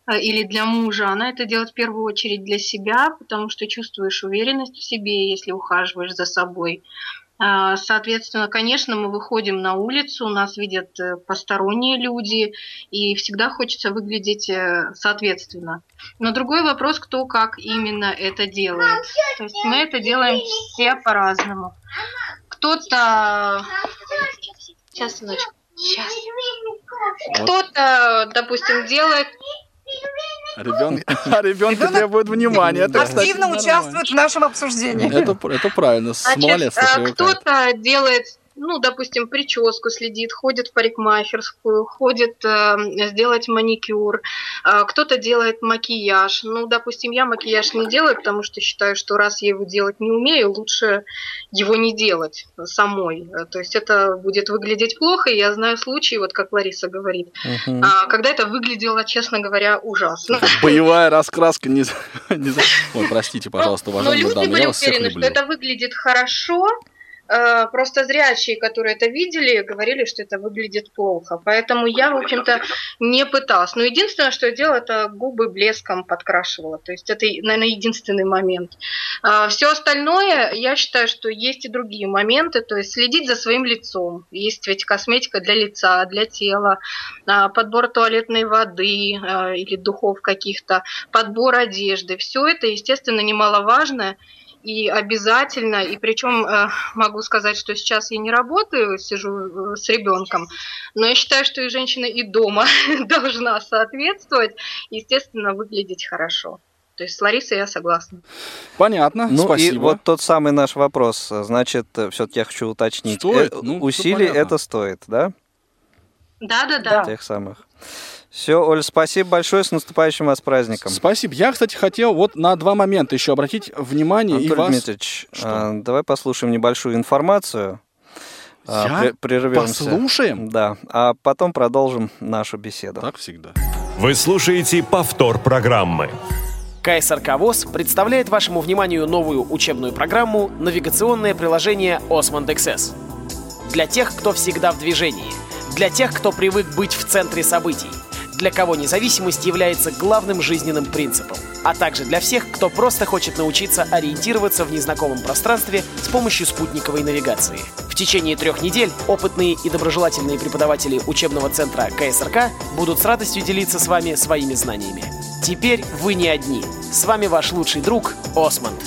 э, или для мужа. Она это делает в первую очередь для себя, потому что чувствуешь уверенность в себе, если ухаживаешь за собой. А, Соответственно, конечно, мы выходим на улицу, нас видят э, посторонние люди, и всегда хочется выглядеть э, соответственно. Но другой вопрос, кто как именно это делает. То есть мы это делаем все по-разному. Кто-то... Сейчас, сыночек. Сейчас. Кто-то, допустим, делает... Ребенок, а ребенка Ребенок требует внимания. Это, кстати, Активно нормально. участвует в нашем обсуждении. Это, это правильно, с Значит, малолетства э, привыкает. кто-то делает, ну, допустим, прическу следит, ходит в парикмахерскую, ходит э, сделать маникюр, э, кто-то делает макияж. Ну, допустим, я макияж не делаю, потому что считаю, что раз я его делать не умею, лучше его не делать самой. Э, То есть это будет выглядеть плохо, и я знаю случаи, вот как Лариса говорит, Мгм. а, когда это выглядело, честно говоря, ужасно. Боевая раскраска не... Ой, простите, пожалуйста, Но уважаемые люди дамы, были я вас всех уверены, что это выглядит хорошо. Э, Просто зрячие, которые это видели, говорили, что это выглядит плохо. Поэтому я, в общем-то, не пыталась. Но единственное, что я делала, это губы блеском подкрашивала. То есть это, наверное, единственный момент. Все остальное, я считаю, что есть и другие моменты. То есть следить за своим лицом. Есть ведь косметика для лица, для тела, а, подбор туалетной воды а, или духов каких-то, подбор одежды. Все это, естественно, немаловажно и обязательно. И причем э, могу сказать, что сейчас я не работаю, сижу э, с ребенком, но я считаю, что и женщина и дома должна соответствовать, естественно, выглядеть хорошо. То есть с Ларисой я согласна. Понятно, Ну спасибо. и вот тот самый наш вопрос. Значит, все-таки я хочу уточнить. Стоит? Э, Ну, усилий это стоит, да? Да-да-да. Тех самых. Все, Оль, спасибо большое. С наступающим вас праздником. Спасибо. Я, кстати, хотел вот на два момента еще обратить внимание и Анатолий вас... Дмитриевич, Что? а, давай послушаем небольшую информацию. А, Я? пре- прервемся. Послушаем? Да, а потом продолжим нашу беседу. Так всегда. Вы слушаете повтор программы. КСРК ВОЗ представляет вашему вниманию новую учебную программу «Навигационное приложение Osmond XS». Для тех, кто всегда в движении, для тех, кто привык быть в центре событий, для кого независимость является главным жизненным принципом, а также для всех, кто просто хочет научиться ориентироваться в незнакомом пространстве с помощью спутниковой навигации. В течение трех недель опытные и доброжелательные преподаватели учебного центра КСРК будут с радостью делиться с вами своими знаниями. Теперь вы не одни. С вами ваш лучший друг Осмонд.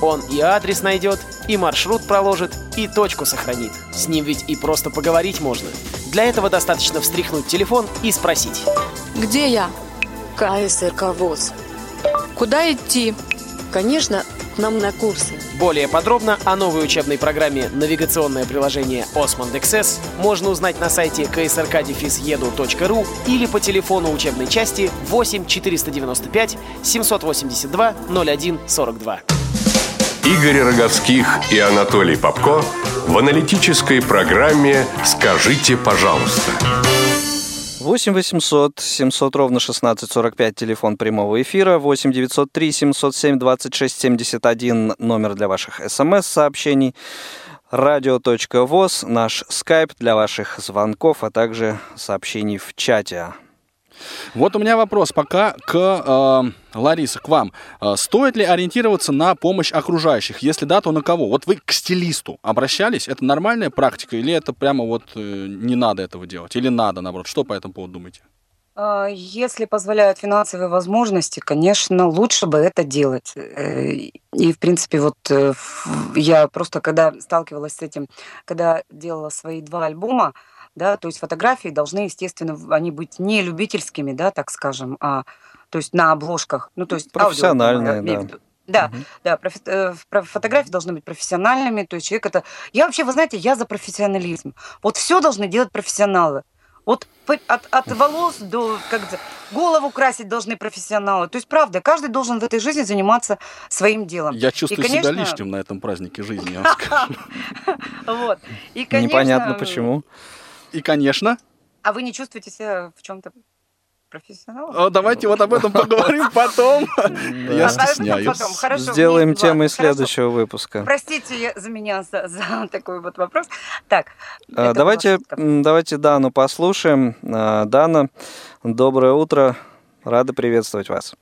Он и адрес найдет, и маршрут проложит, и точку сохранит. С ним ведь и просто поговорить можно. Для этого достаточно встряхнуть телефон и спросить. Где я? КСРК ВОЗ. Куда идти? Конечно, к нам на курсы. Более подробно о новой учебной программе «Навигационное приложение Osmond XS» можно узнать на сайте ksrk-edu.ru или по телефону учебной части 8 495 782 01 42. Игорь Роговских и Анатолий Попко в аналитической программе «Скажите, пожалуйста». 8 800 700 ровно 1645 телефон прямого эфира, 8 903 707 26 71 номер для ваших смс-сообщений, радио.воз, наш скайп для ваших звонков, а также сообщений в чате. Вот у меня вопрос пока к э, Ларисе, к вам. Э, стоит ли ориентироваться на помощь окружающих? Если да, то на кого? Вот вы к стилисту обращались? Это нормальная практика или это прямо вот э, не надо этого делать? Или надо, наоборот? Что по этому поводу думаете? А, Если позволяют финансовые возможности, конечно, лучше бы это делать. Э, И, в принципе, вот э, я просто, когда сталкивалась с этим, когда делала свои два альбома, да, то есть фотографии должны, естественно, они быть не любительскими, да, так скажем, а то есть на обложках, ну, то есть Профессиональные, в да. Да, да, профи- э, фотографии должны быть профессиональными, то есть человек это... Я вообще, вы знаете, я за профессионализм. Вот все должны делать профессионалы. Вот от, от волос до как голову красить должны профессионалы. То есть, правда, каждый должен в этой жизни заниматься своим делом. Я И, чувствую конечно, себя лишним на этом празднике жизни, я вам скажу. Вот. И, конечно, Непонятно почему. И, конечно, А вы не чувствуете себя в чем-то профессионалом? э, давайте вот об этом поговорим потом. Я стесняюсь. Сделаем темой следующего выпуска. Простите за меня за, такой вот вопрос. Так, А, Давайте, давайте Дану послушаем. А, Дана, доброе утро. Рада приветствовать вас.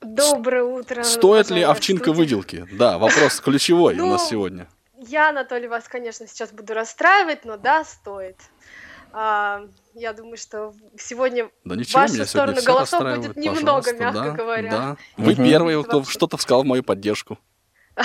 Доброе утро. Стоит ли овчинка выделки? Да, вопрос ключевой у нас Ну, сегодня. Я, Анатолий, вас, конечно, сейчас буду расстраивать, но да, стоит. А, я думаю, что сегодня Да в ничего, вашу сторону голосов будет немного, мягко да, говоря. Да. Вы Мгм. первые, кто что-то сказал в мою поддержку.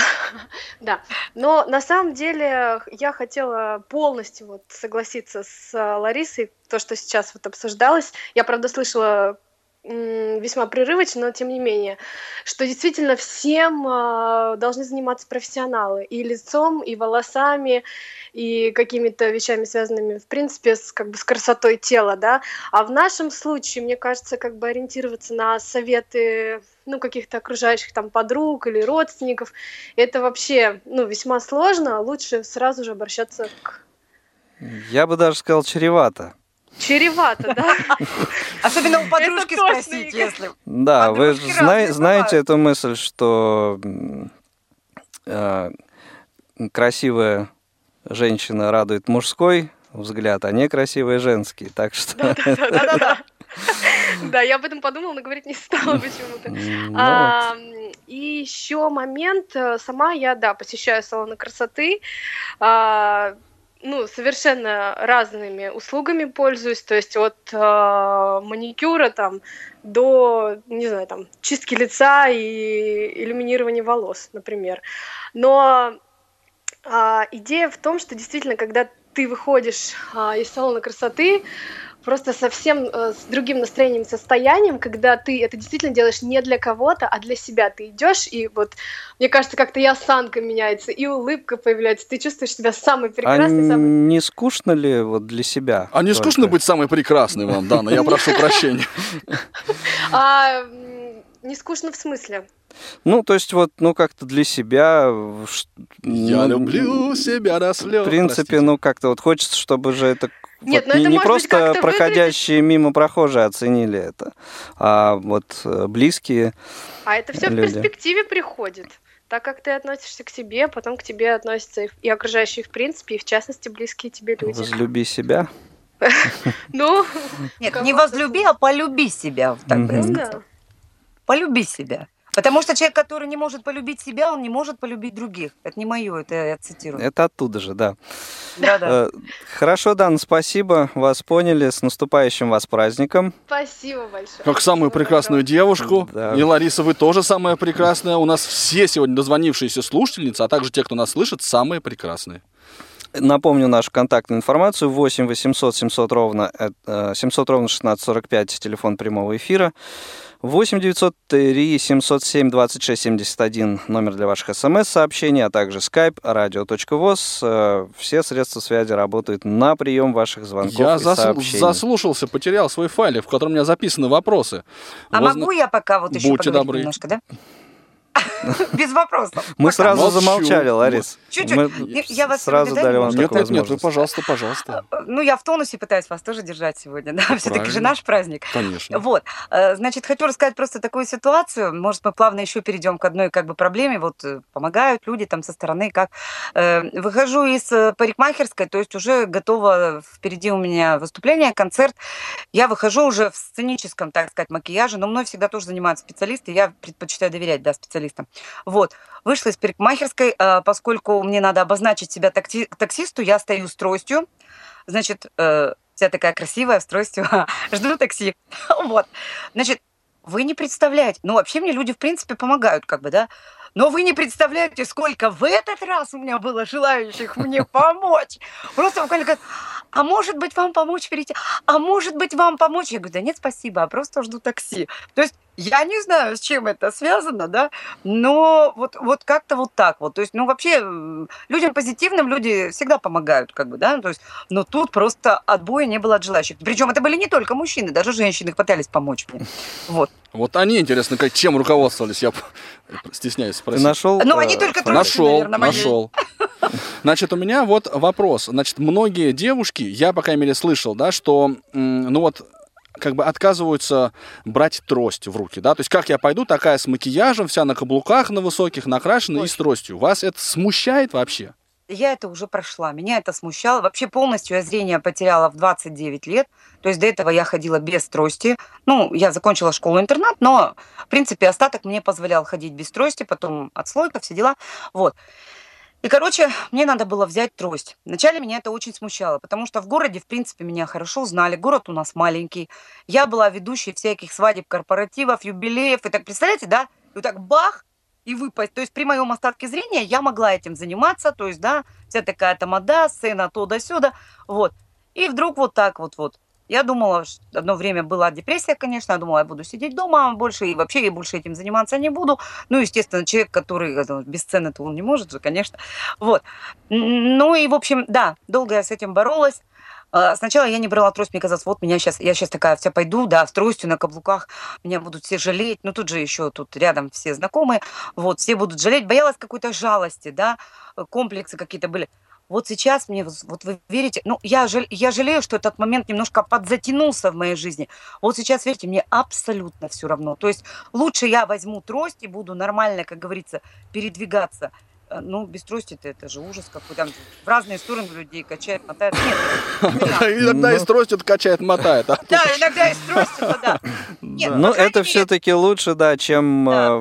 Да, но на самом деле я хотела полностью вот согласиться с Ларисой, то, что сейчас вот обсуждалось. Я, правда, слышала весьма прерывочно, но тем не менее, что действительно всем а, должны заниматься профессионалы и лицом, и волосами, и какими-то вещами, связанными, в принципе, с, как бы, с красотой тела, да. А в нашем случае, мне кажется, как бы ориентироваться на советы ну, каких-то окружающих там подруг или родственников, это вообще, ну, весьма сложно, лучше сразу же обращаться к... Я бы даже сказал, чревато. Чревато, да? Особенно у подружки спросить, если... Да, вы знаете эту мысль, что э, красивая женщина радует мужской взгляд, а некрасивая женский. Так что... Да-да-да. Да, я об этом подумала, но говорить не стала почему-то. Ну. А, И еще момент, э, сама я, да, посещаю салоны красоты, а, ну, совершенно разными услугами пользуюсь, то есть от а, маникюра там до, не знаю, там, чистки лица и иллюминирования волос, например. Но а, идея в том, что действительно, когда ты выходишь а, из салона красоты, просто совсем э, с другим настроением, состоянием, когда ты это действительно делаешь не для кого-то, а для себя. Ты идешь, и вот, мне кажется, как-то и осанка меняется, и улыбка появляется. Ты чувствуешь себя самый А прекрасный, самый... не скучно ли вот для себя? А не только? скучно быть самой прекрасной вам, Дана? Я прошу прощения. А, не скучно в смысле? Ну, то есть вот, ну, как-то для себя... Я ну, люблю себя до В принципе, ну, как-то вот хочется, чтобы же это Нет, вот ну не, это не быть просто как-то проходящие мимо прохожие оценили это, а вот э, близкие. А это все в Люди. перспективе приходит. Так как ты относишься к себе, потом к тебе относятся и, окружающие в принципе, и в частности близкие тебе люди. Возлюби себя. Ну, Нет, не возлюби, а полюби себя. Полюби себя. Потому что человек, который не может полюбить себя, он не может полюбить других. Это не мое, это я цитирую. Это оттуда же, да. Да-да. Э, Хорошо, Дан, спасибо. Вас поняли. С наступающим вас праздником. Спасибо большое. Как самую прекрасную девушку. Да. И Лариса, вы тоже самая прекрасная. У нас все сегодня дозвонившиеся слушательницы, а также те, кто нас слышит, самые прекрасные. Напомню нашу контактную информацию. 8 800 700 ровно, э, 700 ровно 1645, телефон прямого эфира. 8 903 707 26 71, номер для ваших смс-сообщений, а также skype radio.voz. Э, Все средства связи работают на прием ваших звонков Я и засл- сообщений. заслушался, потерял свой файлик, в котором у меня записаны вопросы. А Возна- могу я пока вот еще Будьте поговорить добры. немножко, да? Без вопросов. Мы сразу замолчали, Ларис. Чуть-чуть. Я- вас сразу дали да, вам Нет, нет, нет, вы, возможность. пожалуйста, пожалуйста. Ну, я в тонусе пытаюсь вас тоже держать сегодня, да, все-таки же наш праздник. Конечно. Вот, э, значит, хочу рассказать просто такую ситуацию. Может, мы плавно еще перейдем к одной как бы проблеме. Вот э, помогают люди там со стороны, как э, выхожу из парикмахерской, то есть уже готово впереди у меня выступление, концерт. Я выхожу уже в сценическом, так сказать, макияже, но мной всегда тоже занимаются специалисты, я предпочитаю доверять, да, специалистам. Вот, вышла из парикмахерской, э, поскольку мне надо обозначить себя такси- таксисту, я стою с тростью, значит, э, вся такая красивая, с тростью, жду такси. Вот. Значит, вы не представляете, ну вообще мне люди в принципе помогают, как бы, да, но вы не представляете, сколько в этот раз у меня было желающих мне помочь. Просто буквально говорят, а может быть вам помочь перейти, а может быть вам помочь? Я говорю, да нет, спасибо, а просто жду такси. То есть я не знаю, с чем это связано, да, но вот, вот как-то вот так вот. То есть, ну вообще людям позитивным люди всегда помогают, как бы, да, то есть, но тут просто отбоя не было от желающих. Причем это были не только мужчины, даже женщины пытались помочь мне. Вот. Вот они, интересно, как, чем руководствовались, я стесняюсь Ты спросить. нашел? Ну, э, они только трости, Нашел, наверное, моей. нашел. Значит, у меня вот вопрос. Значит, многие девушки, я, по крайней мере, слышал, да, что, ну вот, как бы отказываются брать трость в руки, да, то есть как я пойду, такая с макияжем, вся на каблуках на высоких, накрашена и с тростью. Вас это смущает вообще? Я это уже прошла, меня это смущало. Вообще полностью я зрение потеряла в 29 лет. То есть до этого я ходила без трости. Ну, я закончила школу-интернат, но, в принципе, остаток мне позволял ходить без трости, потом отслойка, все дела. Вот. И, короче, мне надо было взять трость. Вначале меня это очень смущало, потому что в городе, в принципе, меня хорошо знали. Город у нас маленький. Я была ведущей всяких свадеб, корпоративов, юбилеев. И так, представляете, да? И вот так бах, и выпасть. То есть при моем остатке зрения я могла этим заниматься, то есть, да, вся такая тамада, сцена, то да сюда, вот. И вдруг вот так вот вот. Я думала, что одно время была депрессия, конечно, я думала, я буду сидеть дома больше, и вообще я больше этим заниматься не буду. Ну, естественно, человек, который это, без сцены, то он не может же, конечно. Вот. Ну и, в общем, да, долго я с этим боролась. А, Сначала я не брала трость, мне казалось, вот меня сейчас, я сейчас такая вся пойду, да, с тростью на каблуках, меня будут все жалеть, ну тут же еще тут рядом все знакомые, вот, все будут жалеть, боялась какой-то жалости, да, э, комплексы какие-то были. Вот сейчас мне, вот вы верите, ну, я, жаль- я жалею, что этот момент немножко подзатянулся в моей жизни. Вот сейчас, верьте, мне абсолютно все равно. То есть лучше я возьму трость и буду нормально, как говорится, передвигаться. Э, Ну, без трости-то это же ужас какой. Там в разные стороны людей качает, мотает. Нет, Иногда и с тростью качает, мотает. а? да, иногда и с тростью, да. Нет, Ну, это все-таки лучше, да, чем, э,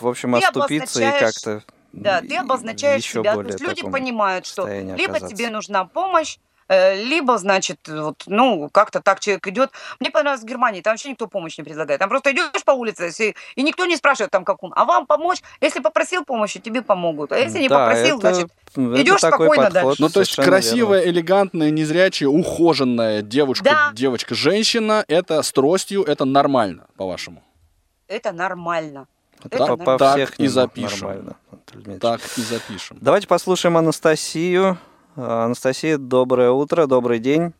в- общем, оступиться и как-то Да, ты обозначаешь себя. То есть люди понимают, что либо оказаться. тебе нужна помощь, э, либо, значит, вот, ну, как-то так человек идет. Мне понравилось в Германии, там вообще никто помощь не предлагает. Там просто идешь по улице, если- и никто не спрашивает там, как он. А вам помочь? Если попросил помощи, тебе помогут. А если не Да, попросил, это- значит, это идешь такой спокойно подход, дальше. Ну, то есть красивая, верно. элегантная, незрячая, ухоженная девушка, Да. девочка-женщина, это с тростью, это нормально, по-вашему? это нормально. Это Это по, по Так всех и запишем. нормально. Так и запишем. Давайте послушаем Анастасию. А, Анастасия, доброе утро, добрый день.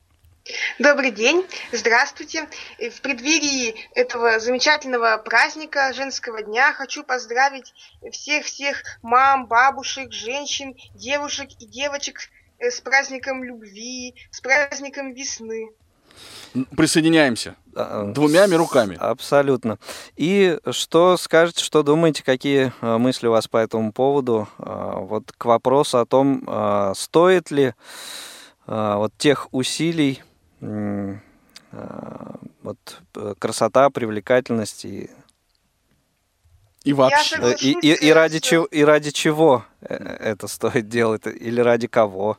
Добрый день, здравствуйте. В преддверии этого замечательного праздника женского дня хочу поздравить всех-всех мам, бабушек, женщин, девушек и девочек э, с праздником любви, с праздником весны. Присоединяемся А, двумями руками. Абсолютно. И что скажете, что думаете, какие а, мысли у вас по этому поводу? А, Вот к вопросу о том, а, стоит ли вот тех усилий, вот э, красота, привлекательность и И вообще. Э, И, и, и ради чего, и ради чего э, это стоит делать, или ради кого?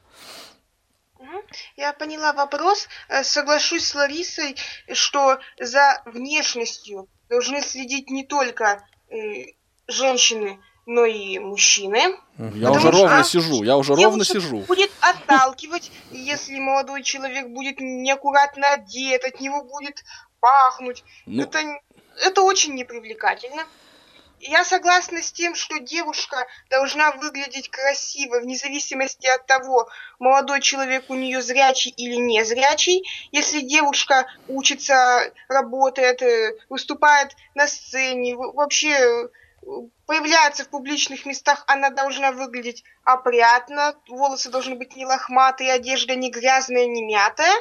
Я поняла вопрос. Э, Соглашусь с Ларисой, что за внешностью должны следить не только э, женщины, но и мужчины. Я Потому уже что ровно сижу, я уже ровно сижу. будет отталкивать, если молодой человек будет неаккуратно одет, от него будет пахнуть. Ну. Это, это очень непривлекательно. Я согласна с тем, что девушка должна выглядеть красиво, вне зависимости от того, молодой человек у нее зрячий или не зрячий. Если девушка учится, работает, э, выступает на сцене, вообще э, появляется в публичных местах, она должна выглядеть опрятно, волосы должны быть не лохматые, одежда не грязная, не мятая.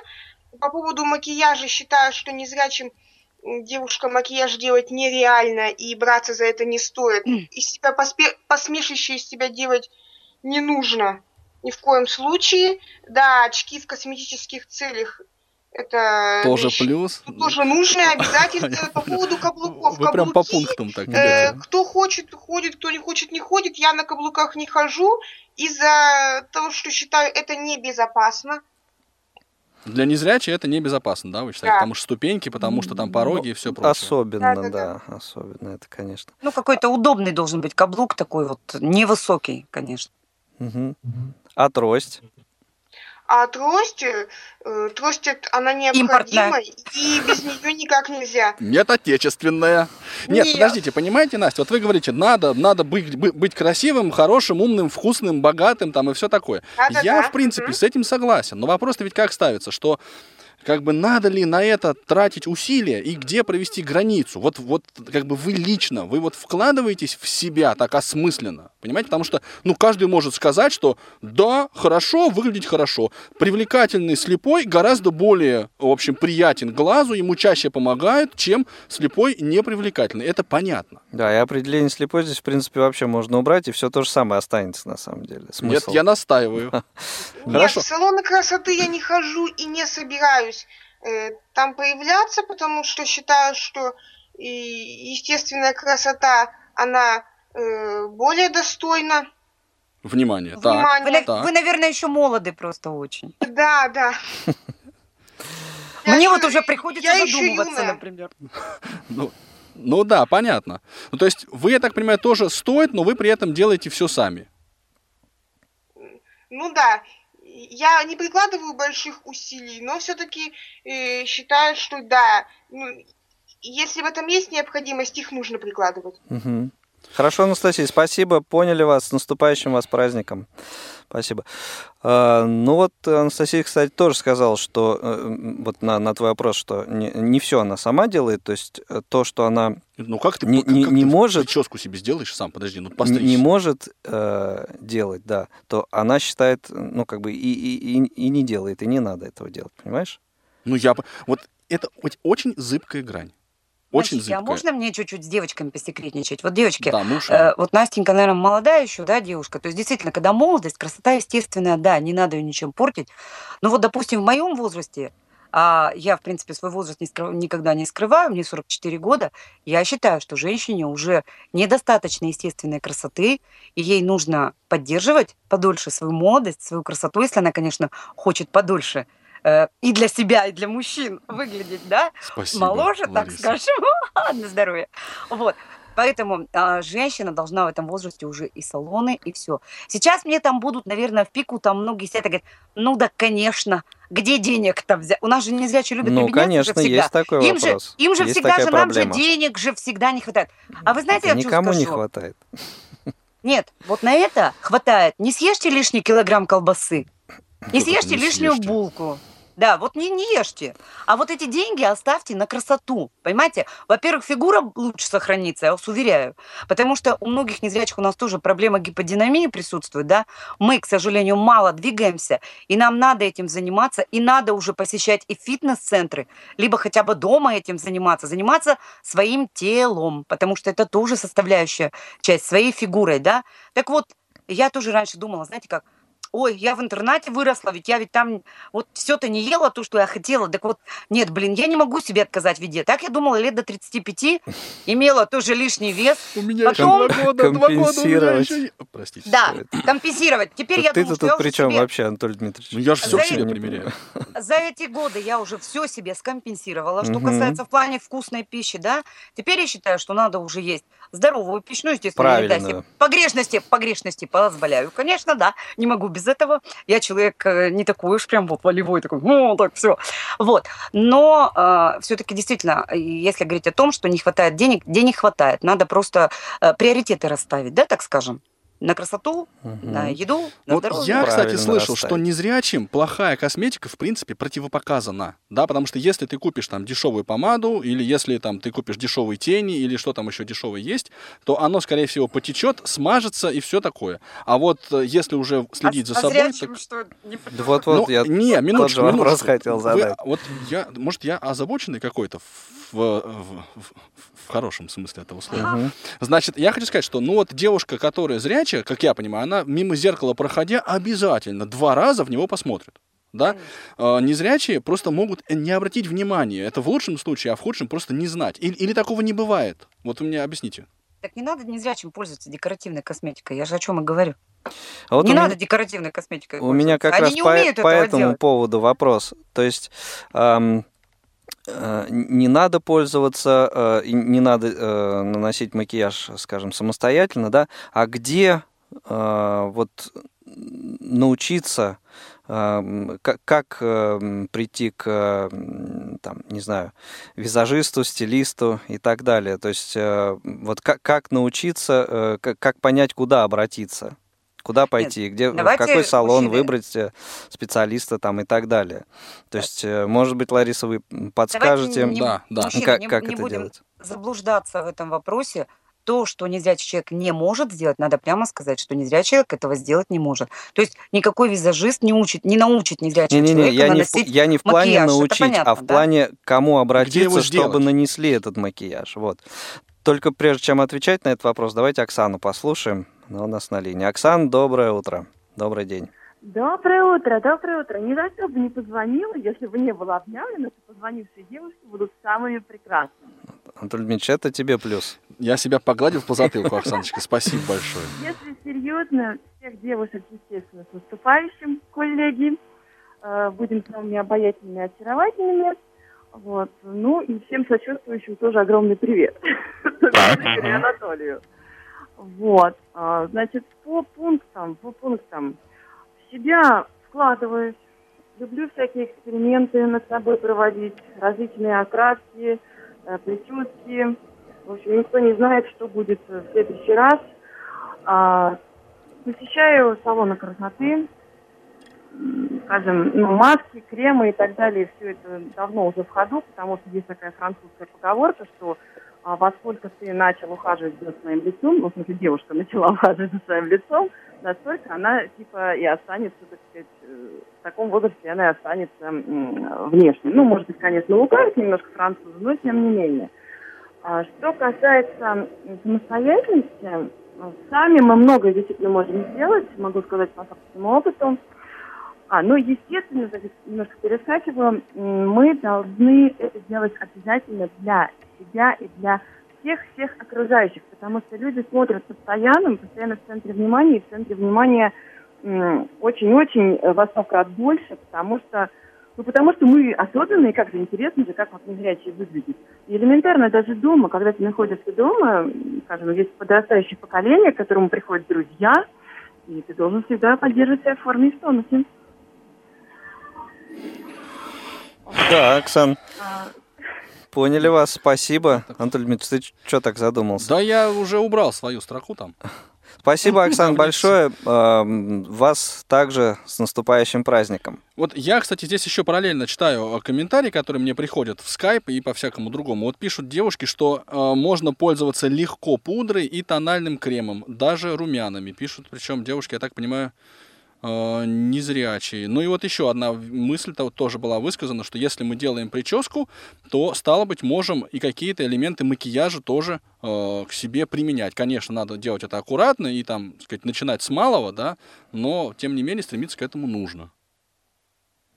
По поводу макияжа считаю, что незрячим м, девушкам макияж делать нереально и браться за это не стоит. Из себя поспе- посмешище из себя делать не нужно ни в коем случае. Да, очки в косметических целях это Тоже вещь плюс. тоже нужно обязательно по поводу каблуков. Вы прям по Каблуки, пунктам так э, идете. кто хочет, ходит, кто не хочет, не ходит. Я на каблуках не хожу из-за того, что считаю это небезопасно. Для незрячей это небезопасно, да, вы считаете? Да. Потому что ступеньки, потому что там пороги и все прочее. Особенно, Да-да-да. да, особенно это, конечно. Ну, какой-то удобный должен быть каблук такой вот, невысокий, конечно. Мгм. А трость? А трость, э, э, трость она необходима, Импортная. и без нее никак нельзя. Нет, отечественная. Нет, Нет. подождите, понимаете, Настя, вот вы говорите, надо, надо быть, бы- быть красивым, хорошим, умным, вкусным, богатым там и все такое. Да-да-да, Я, в принципе, мгм. с этим согласен. Но вопрос-то ведь как ставится, что как бы надо ли на это тратить усилия и где провести границу? Вот, вот как бы вы лично, вы вот вкладываетесь в себя так осмысленно, понимаете? Потому что, ну, каждый может сказать, что да, хорошо, выглядеть хорошо. Привлекательный слепой гораздо более, в общем, приятен глазу, ему чаще помогает, чем слепой непривлекательный. Это понятно. Да, и определение слепой здесь, в принципе, вообще можно убрать, и все то же самое останется на самом деле. Нет, Смысл. я настаиваю. Нет, в салоны красоты я не хожу и не собираюсь э, там появляться, потому что считаю, что и естественная красота, она э, более достойна. Внимание. Внимание. Вы, так. вы, наверное, еще молоды просто очень. Да, да. Мне вот уже приходится я еще задумываться, юная. например. Ну, ну да, понятно. Ну, то есть вы, я так понимаю, тоже стоит, но вы при этом делаете все сами. Ну да, я не прикладываю больших усилий, но все-таки считаю, что да, ну, если в этом есть необходимость, их нужно прикладывать. Мгм. Хорошо, Анастасия, спасибо, поняли вас, с наступающим вас праздником. Спасибо. А, ну вот Анастасия, кстати, тоже сказала, что э, вот на, на твой вопрос, что не, не все она сама делает, то есть э, то, что она Ну как ты, Не- как- не- как не ты может- прическу себе сделаешь сам? Подожди, ну не, постричься. не может э, делать, да, то она считает, ну как бы и, и, и, и не делает, и не надо этого делать, понимаешь? Ну я... Вот это оч- очень зыбкая грань. Очень а зыбкая. можно мне чуть-чуть с девочками посекретничать? Вот девочки, Да, ну э, вот Настенька, наверное, молодая еще, да, девушка. То есть, действительно, когда молодость, красота естественная, да, не надо ее ничем портить. Но вот, допустим, в моем возрасте, а я, в принципе, свой возраст не скрыв- никогда не скрываю, мне 44 года, я считаю, что женщине уже недостаточно естественной красоты, и ей нужно поддерживать подольше свою молодость, свою красоту, если она, конечно, хочет подольше э, и для себя, и для мужчин выглядеть, да, Спасибо, моложе, так Лариса. скажем, на здоровье. Вот. Поэтому а, женщина должна в этом возрасте уже и салоны, и все. Сейчас мне там будут, наверное, в пику, там многие сидят и говорят, ну да, конечно, где денег-то взять? У нас же незрячие любят Ну, конечно, всегда. есть такой им вопрос. Же, им же Есть всегда же, нам же денег же всегда не хватает. А вы знаете, Это я что никому не хватает. Нет, вот на это хватает. Не съешьте лишний килограмм колбасы, не съешьте не лишнюю съешьте? булку. Да, вот не, не ешьте. А вот эти деньги оставьте на красоту. Понимаете? Во-первых, фигура лучше сохранится, я вас уверяю. Потому что у многих незрячих у нас тоже проблема гиподинамии присутствует, да. Мы, к сожалению, мало двигаемся, и нам надо этим заниматься, и надо уже посещать и фитнес-центры, либо хотя бы дома этим заниматься, заниматься своим телом, потому что это тоже составляющая часть своей фигурой, да. Так вот, я тоже раньше думала, знаете как, ой, я в интернате выросла, ведь я ведь там вот все-то не ела то, что я хотела. Так вот, нет, блин, я не могу себе отказать в еде. Так я думала лет до 35, имела тоже лишний вес. У меня Потом... еще два года, два года у меня Компенсировать. еще... Простите. Да, компенсировать. Теперь я думаю, тут что я при чем себе- вообще, Анатолий Дмитриевич? Ну я же все себе примеряю. за эти годы я уже все себе скомпенсировала, что касается в плане вкусной пищи, да. Теперь я считаю, что надо уже есть здоровую пищу, ну, естественно, себе погрешности, погрешности позволяю. Конечно, да, не могу без этого. Я человек э, не такой уж прям вот волевой, такой, ну, так все. Вот. Но все-таки действительно, э, если говорить о том, что не хватает денег, денег хватает. Надо просто э, приоритеты расставить, да, так скажем. На красоту, на еду, на Вот здоровье. я, кстати, Правильно слышал, что расставить. незрячим плохая косметика, в принципе, противопоказана. Да, потому что если ты купишь там дешевую помаду, или если там ты купишь дешевые тени, или что там еще дешевое есть, то оно, скорее всего, потечет, смажется и все такое. А вот э, если уже следить за а собой... зрячим так- что, не Да вот-вот, Ну, я не, минуточку, же вопрос минуточку. хотел Вы- задать. вот я, может, я озабоченный какой-то в, в, в- в хорошем смысле этого слова. Мгм. Значит, я хочу сказать, что ну вот девушка, которая зрячая, как я понимаю, она мимо зеркала проходя обязательно два раза в него посмотрит. Да? А, незрячие просто могут не обратить внимания. Это в лучшем случае, а в худшем просто не знать. Или, или такого не бывает. Вот вы мне объясните. Так не надо незрячим пользоваться декоративной косметикой. Я же о чем и говорю. А вот не надо меня- декоративной косметикой У меня как раз Они не по, умеют по этого этому делать. поводу вопрос. То есть ам, э, не надо пользоваться, э, не надо э, наносить макияж, скажем, самостоятельно, да? А где э, вот научиться, как, прийти к, ам, там, не знаю, визажисту, стилисту и так далее? То есть э, вот как, научиться, э, как понять, куда обратиться? Куда пойти, где, в какой салон мужчины. выбрать э, специалиста там и так далее. То есть, э, может быть, Лариса, вы подскажете, не- мужчины, как, не- как не это будем делать? заблуждаться в этом вопросе. То, что незрячий человек не может сделать, надо прямо сказать, что незрячий человек этого сделать не может. То есть никакой визажист не учит, не научит незрячего Не-не-не, человека я не, в, наносить я не в плане макияж. Это научить, понятно, а в да? плане кому обратиться, чтобы нанесли этот макияж. Вот. Только прежде чем отвечать на этот вопрос, давайте Оксану послушаем. Она у нас на линии. Оксан, доброе утро. Добрый день. Доброе утро, доброе утро. Ни за что бы не позвонила, если бы не было объявлено, что позвонившие девушки будут самыми прекрасными. Анатолий Дмитриевич, это тебе плюс. Я себя погладил по затылку, Оксаночка. Спасибо большое. Если серьезно, всех девушек, естественно, с наступающим, коллеги. Э, Будем с вами обаятельными и очаровательными. Вот. Ну и всем сочувствующим тоже огромный привет. Анатолию. Вот. А, Значит, по пунктам, по пунктам. В себя вкладываюсь. Люблю всякие эксперименты над собой проводить, различные окраски, э, прически. В общем, никто не знает, что будет в следующий раз. А, посещаю салоны красоты, скажем, ну, маски, кремы и так далее. Все это давно уже в ходу, потому что есть такая французская поговорка, что а, во сколько ты начал ухаживать за своим лицом, ну, в смысле, девушка начала ухаживать за своим лицом, настолько она, типа, и останется, так сказать, э, в таком возрасте она и останется внешне. Ну, может быть, конечно, лукавит немножко французы, но тем не менее. А Что касается самостоятельности, э, сами мы многое действительно можем сделать, могу сказать по собственному опыту. А, ну, естественно, немножко перескакиваю, мы должны это делать обязательно для себя и для всех-всех окружающих, потому что люди смотрят постоянно, постоянно в центре внимания, и в центре внимания очень-очень э, во сто крат больше, потому что ну, потому что мы осознанные, как же интересно же, как вот незрячие выглядят. И элементарно даже дома, когда ты находишься дома, скажем, есть подрастающее поколение, к которому приходят друзья, и ты должен всегда поддерживать себя в форме и в тонусе. Да, Оксан, А, поняли вас, спасибо. Анатолий Дмитриевич, ты что так задумался? Да я уже убрал свою строку там. Спасибо, Оксан, большое. Эм, Вас также с наступающим праздником. Вот я, кстати, здесь еще параллельно читаю э, комментарии, которые мне приходят в скайп и по всякому другому. Вот пишут девушки, что э, можно пользоваться легко пудрой и тональным кремом, даже румянами. Пишут, причем девушки, я так понимаю, э, незрячий. Ну и вот еще одна мысль -то тоже была высказана, что если мы делаем прическу, то, стало быть, можем и какие-то элементы макияжа тоже э, к себе применять. Конечно, надо делать это аккуратно и там, так сказать, начинать с малого, да, но, тем не менее, стремиться к этому нужно.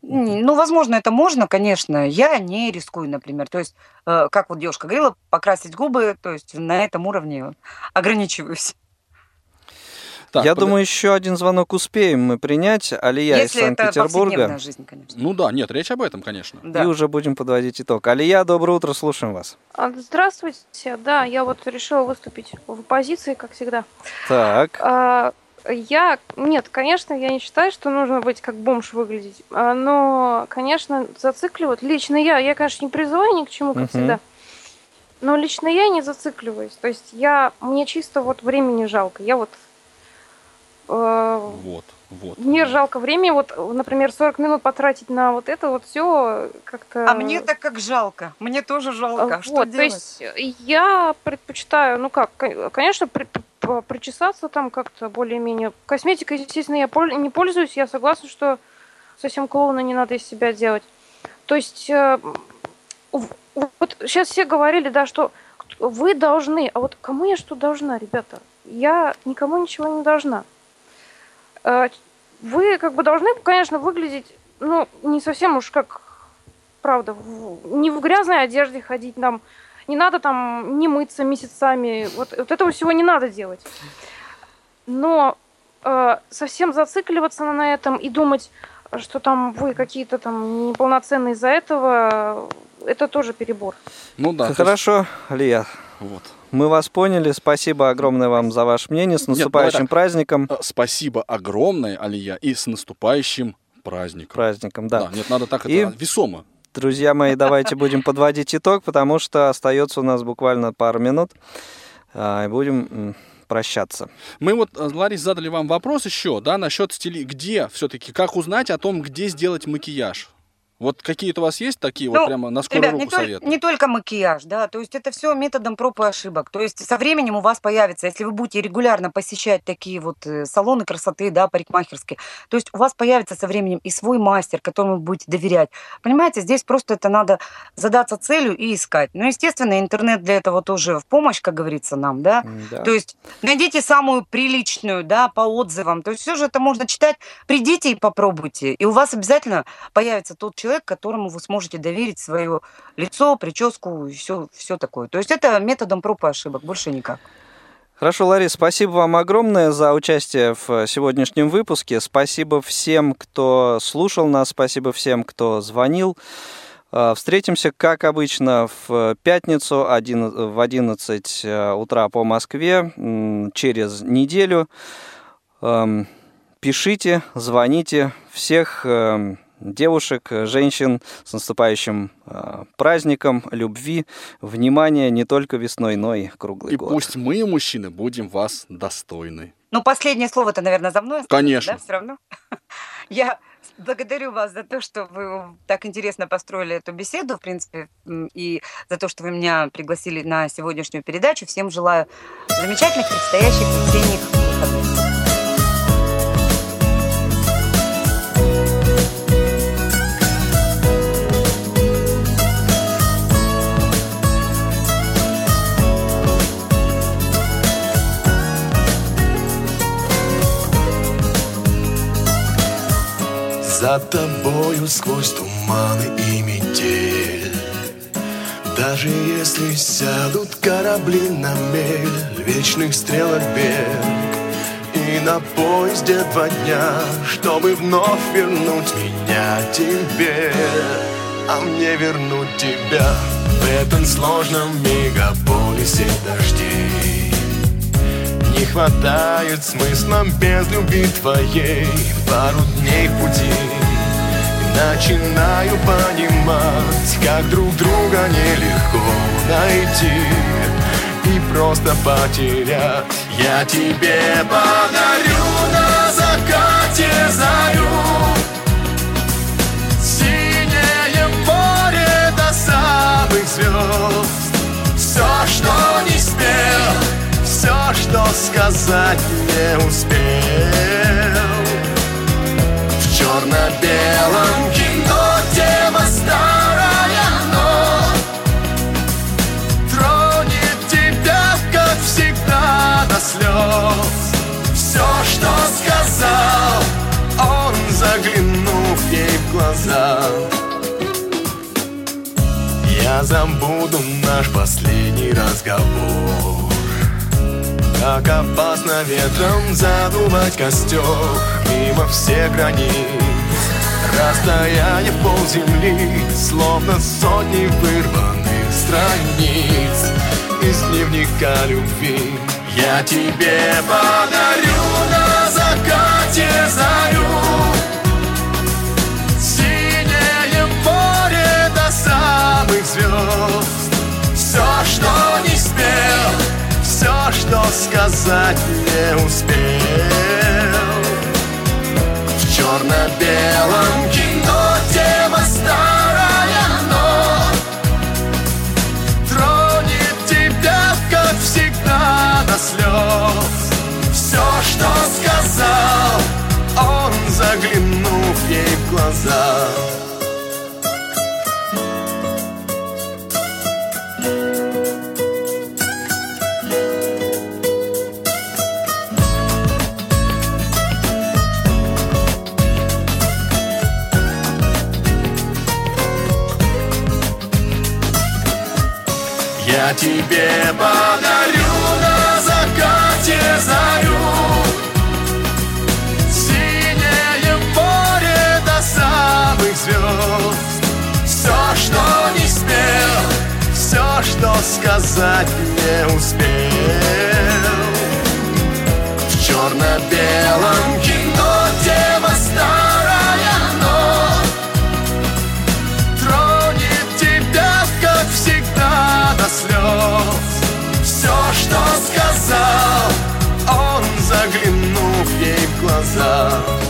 Ну, возможно, это можно, конечно. Я не рискую, например. То есть, э, как вот девушка говорила, покрасить губы, то есть на этом уровне ограничиваюсь. Так, Я под... думаю, еще один звонок успеем мы принять. Алия Если из Санкт-Петербурга. жизнь, конечно. Ну да, нет, речь об этом, конечно. Да. И уже будем подводить итог. Алия, доброе утро, слушаем вас. А, здравствуйте. Да, я вот решила выступить в оппозиции, как всегда. Так. А, я, нет, конечно, я не считаю, что нужно быть как бомж выглядеть, а, но, конечно, зацикливать. Лично я, я, конечно, не призываю ни к чему, как uh-huh. всегда, но лично я не зацикливаюсь. То есть я, мне чисто вот времени жалко. Я вот... Э, вот, вот. Мне жалко времени, вот, например, 40 минут потратить на вот это вот все как-то... А мне так как жалко. Мне тоже жалко. Вот, что делать? То есть я предпочитаю, ну как, конечно, причесаться там как-то более-менее. Косметика, естественно, я не пользуюсь. Я согласна, что совсем клоуна не надо из себя делать. То есть э, вот сейчас все говорили, да, что вы должны, а вот кому я что должна, ребята? Я никому ничего не должна. Э, вы как бы должны, конечно, выглядеть, ну, не совсем уж как, правда, не в грязной одежде ходить там, не надо там не мыться месяцами. Вот, вот этого всего не надо делать. Но э, совсем зацикливаться на этом и думать, что там вы какие-то там неполноценные из-за этого, это тоже перебор. Ну да. Хорошо. Лия. Вот. Мы вас поняли. Спасибо огромное вам за ваше мнение. С наступающим Нет, праздником. Э, спасибо огромное, Алия, и с наступающим праздником. Праздником, да. да нет, надо так и... это весомо. Друзья мои, давайте будем подводить итог, потому что остается у нас буквально пару минут. А, и будем прощаться. Мы вот, э, Ларис, задали вам вопрос еще, да, насчет стили, где все-таки, как узнать о том, где сделать макияж? Вот какие-то у вас есть такие ну, вот прямо на скорую ребят, руку не советы? Только, не только макияж, да, то есть это все методом проб и ошибок. То есть со временем у вас появится, если вы будете регулярно посещать такие вот э, салоны красоты, да, парикмахерские, то есть у вас появится со временем и свой мастер, которому вы будете доверять. Понимаете, здесь просто это надо задаться целью и искать. Ну, естественно, интернет для этого тоже в помощь, как говорится, нам, да. да. То есть найдите самую приличную, да, по отзывам. То есть все же это можно читать. Придите и попробуйте, и у вас обязательно появится тот человек, человек, которому вы сможете доверить свое лицо, прическу и все, все такое. То есть это методом проб и ошибок, больше никак. Хорошо, Ларис, спасибо вам огромное за участие в сегодняшнем выпуске. Спасибо всем, кто слушал нас, спасибо всем, кто звонил. А, встретимся, как обычно, в пятницу в 11 э, утра по Москве через неделю. Эм, пишите, звоните. Всех эм, девушек, женщин с наступающим э, праздником любви, внимания не только весной, но и круглый и год. И пусть мы, мужчины, будем вас достойны. Ну, последнее слово-то, наверное, за мной. Конечно. Да, все равно. Я благодарю вас за то, что вы так интересно построили эту беседу, в принципе, и за то, что вы меня пригласили на сегодняшнюю передачу. Всем желаю замечательных предстоящих весенних выходных. За тобою сквозь туманы и метель. Даже если сядут корабли на мель Вечных стрелок берег. И на поезде два дня Чтобы вновь вернуть меня тебе. А мне вернуть тебя В этом сложном мегаполисе дождей. Не хватает смысла без любви твоей. Пару дней пути начинаю понимать Как друг друга нелегко найти. И просто потерять. Я тебе подарю на закате зарю. Синее море до самых звезд. Все, что не спел все, что сказать не успел черно-белом кино тема старая, но Тронет тебя, как всегда, до слез Все, что сказал он, заглянув ей в глаза Я забуду наш последний разговор Как опасно ветром задувать костер Мимо всех границ Расстояние полземли Словно сотни вырванных страниц. Из дневника любви Я тебе подарю на закате зарю. Синее море до самых звезд. Все, что не спел Все, что сказать не успел. В черно-белом что сказал он, заглянув ей в глаза. Я тебе подарю что не смел Все, что сказать не успел. В черно-белом кино тема старая, но Тронет тебя, как всегда, до слез Все, что сказал, он заглянул ей в глаза.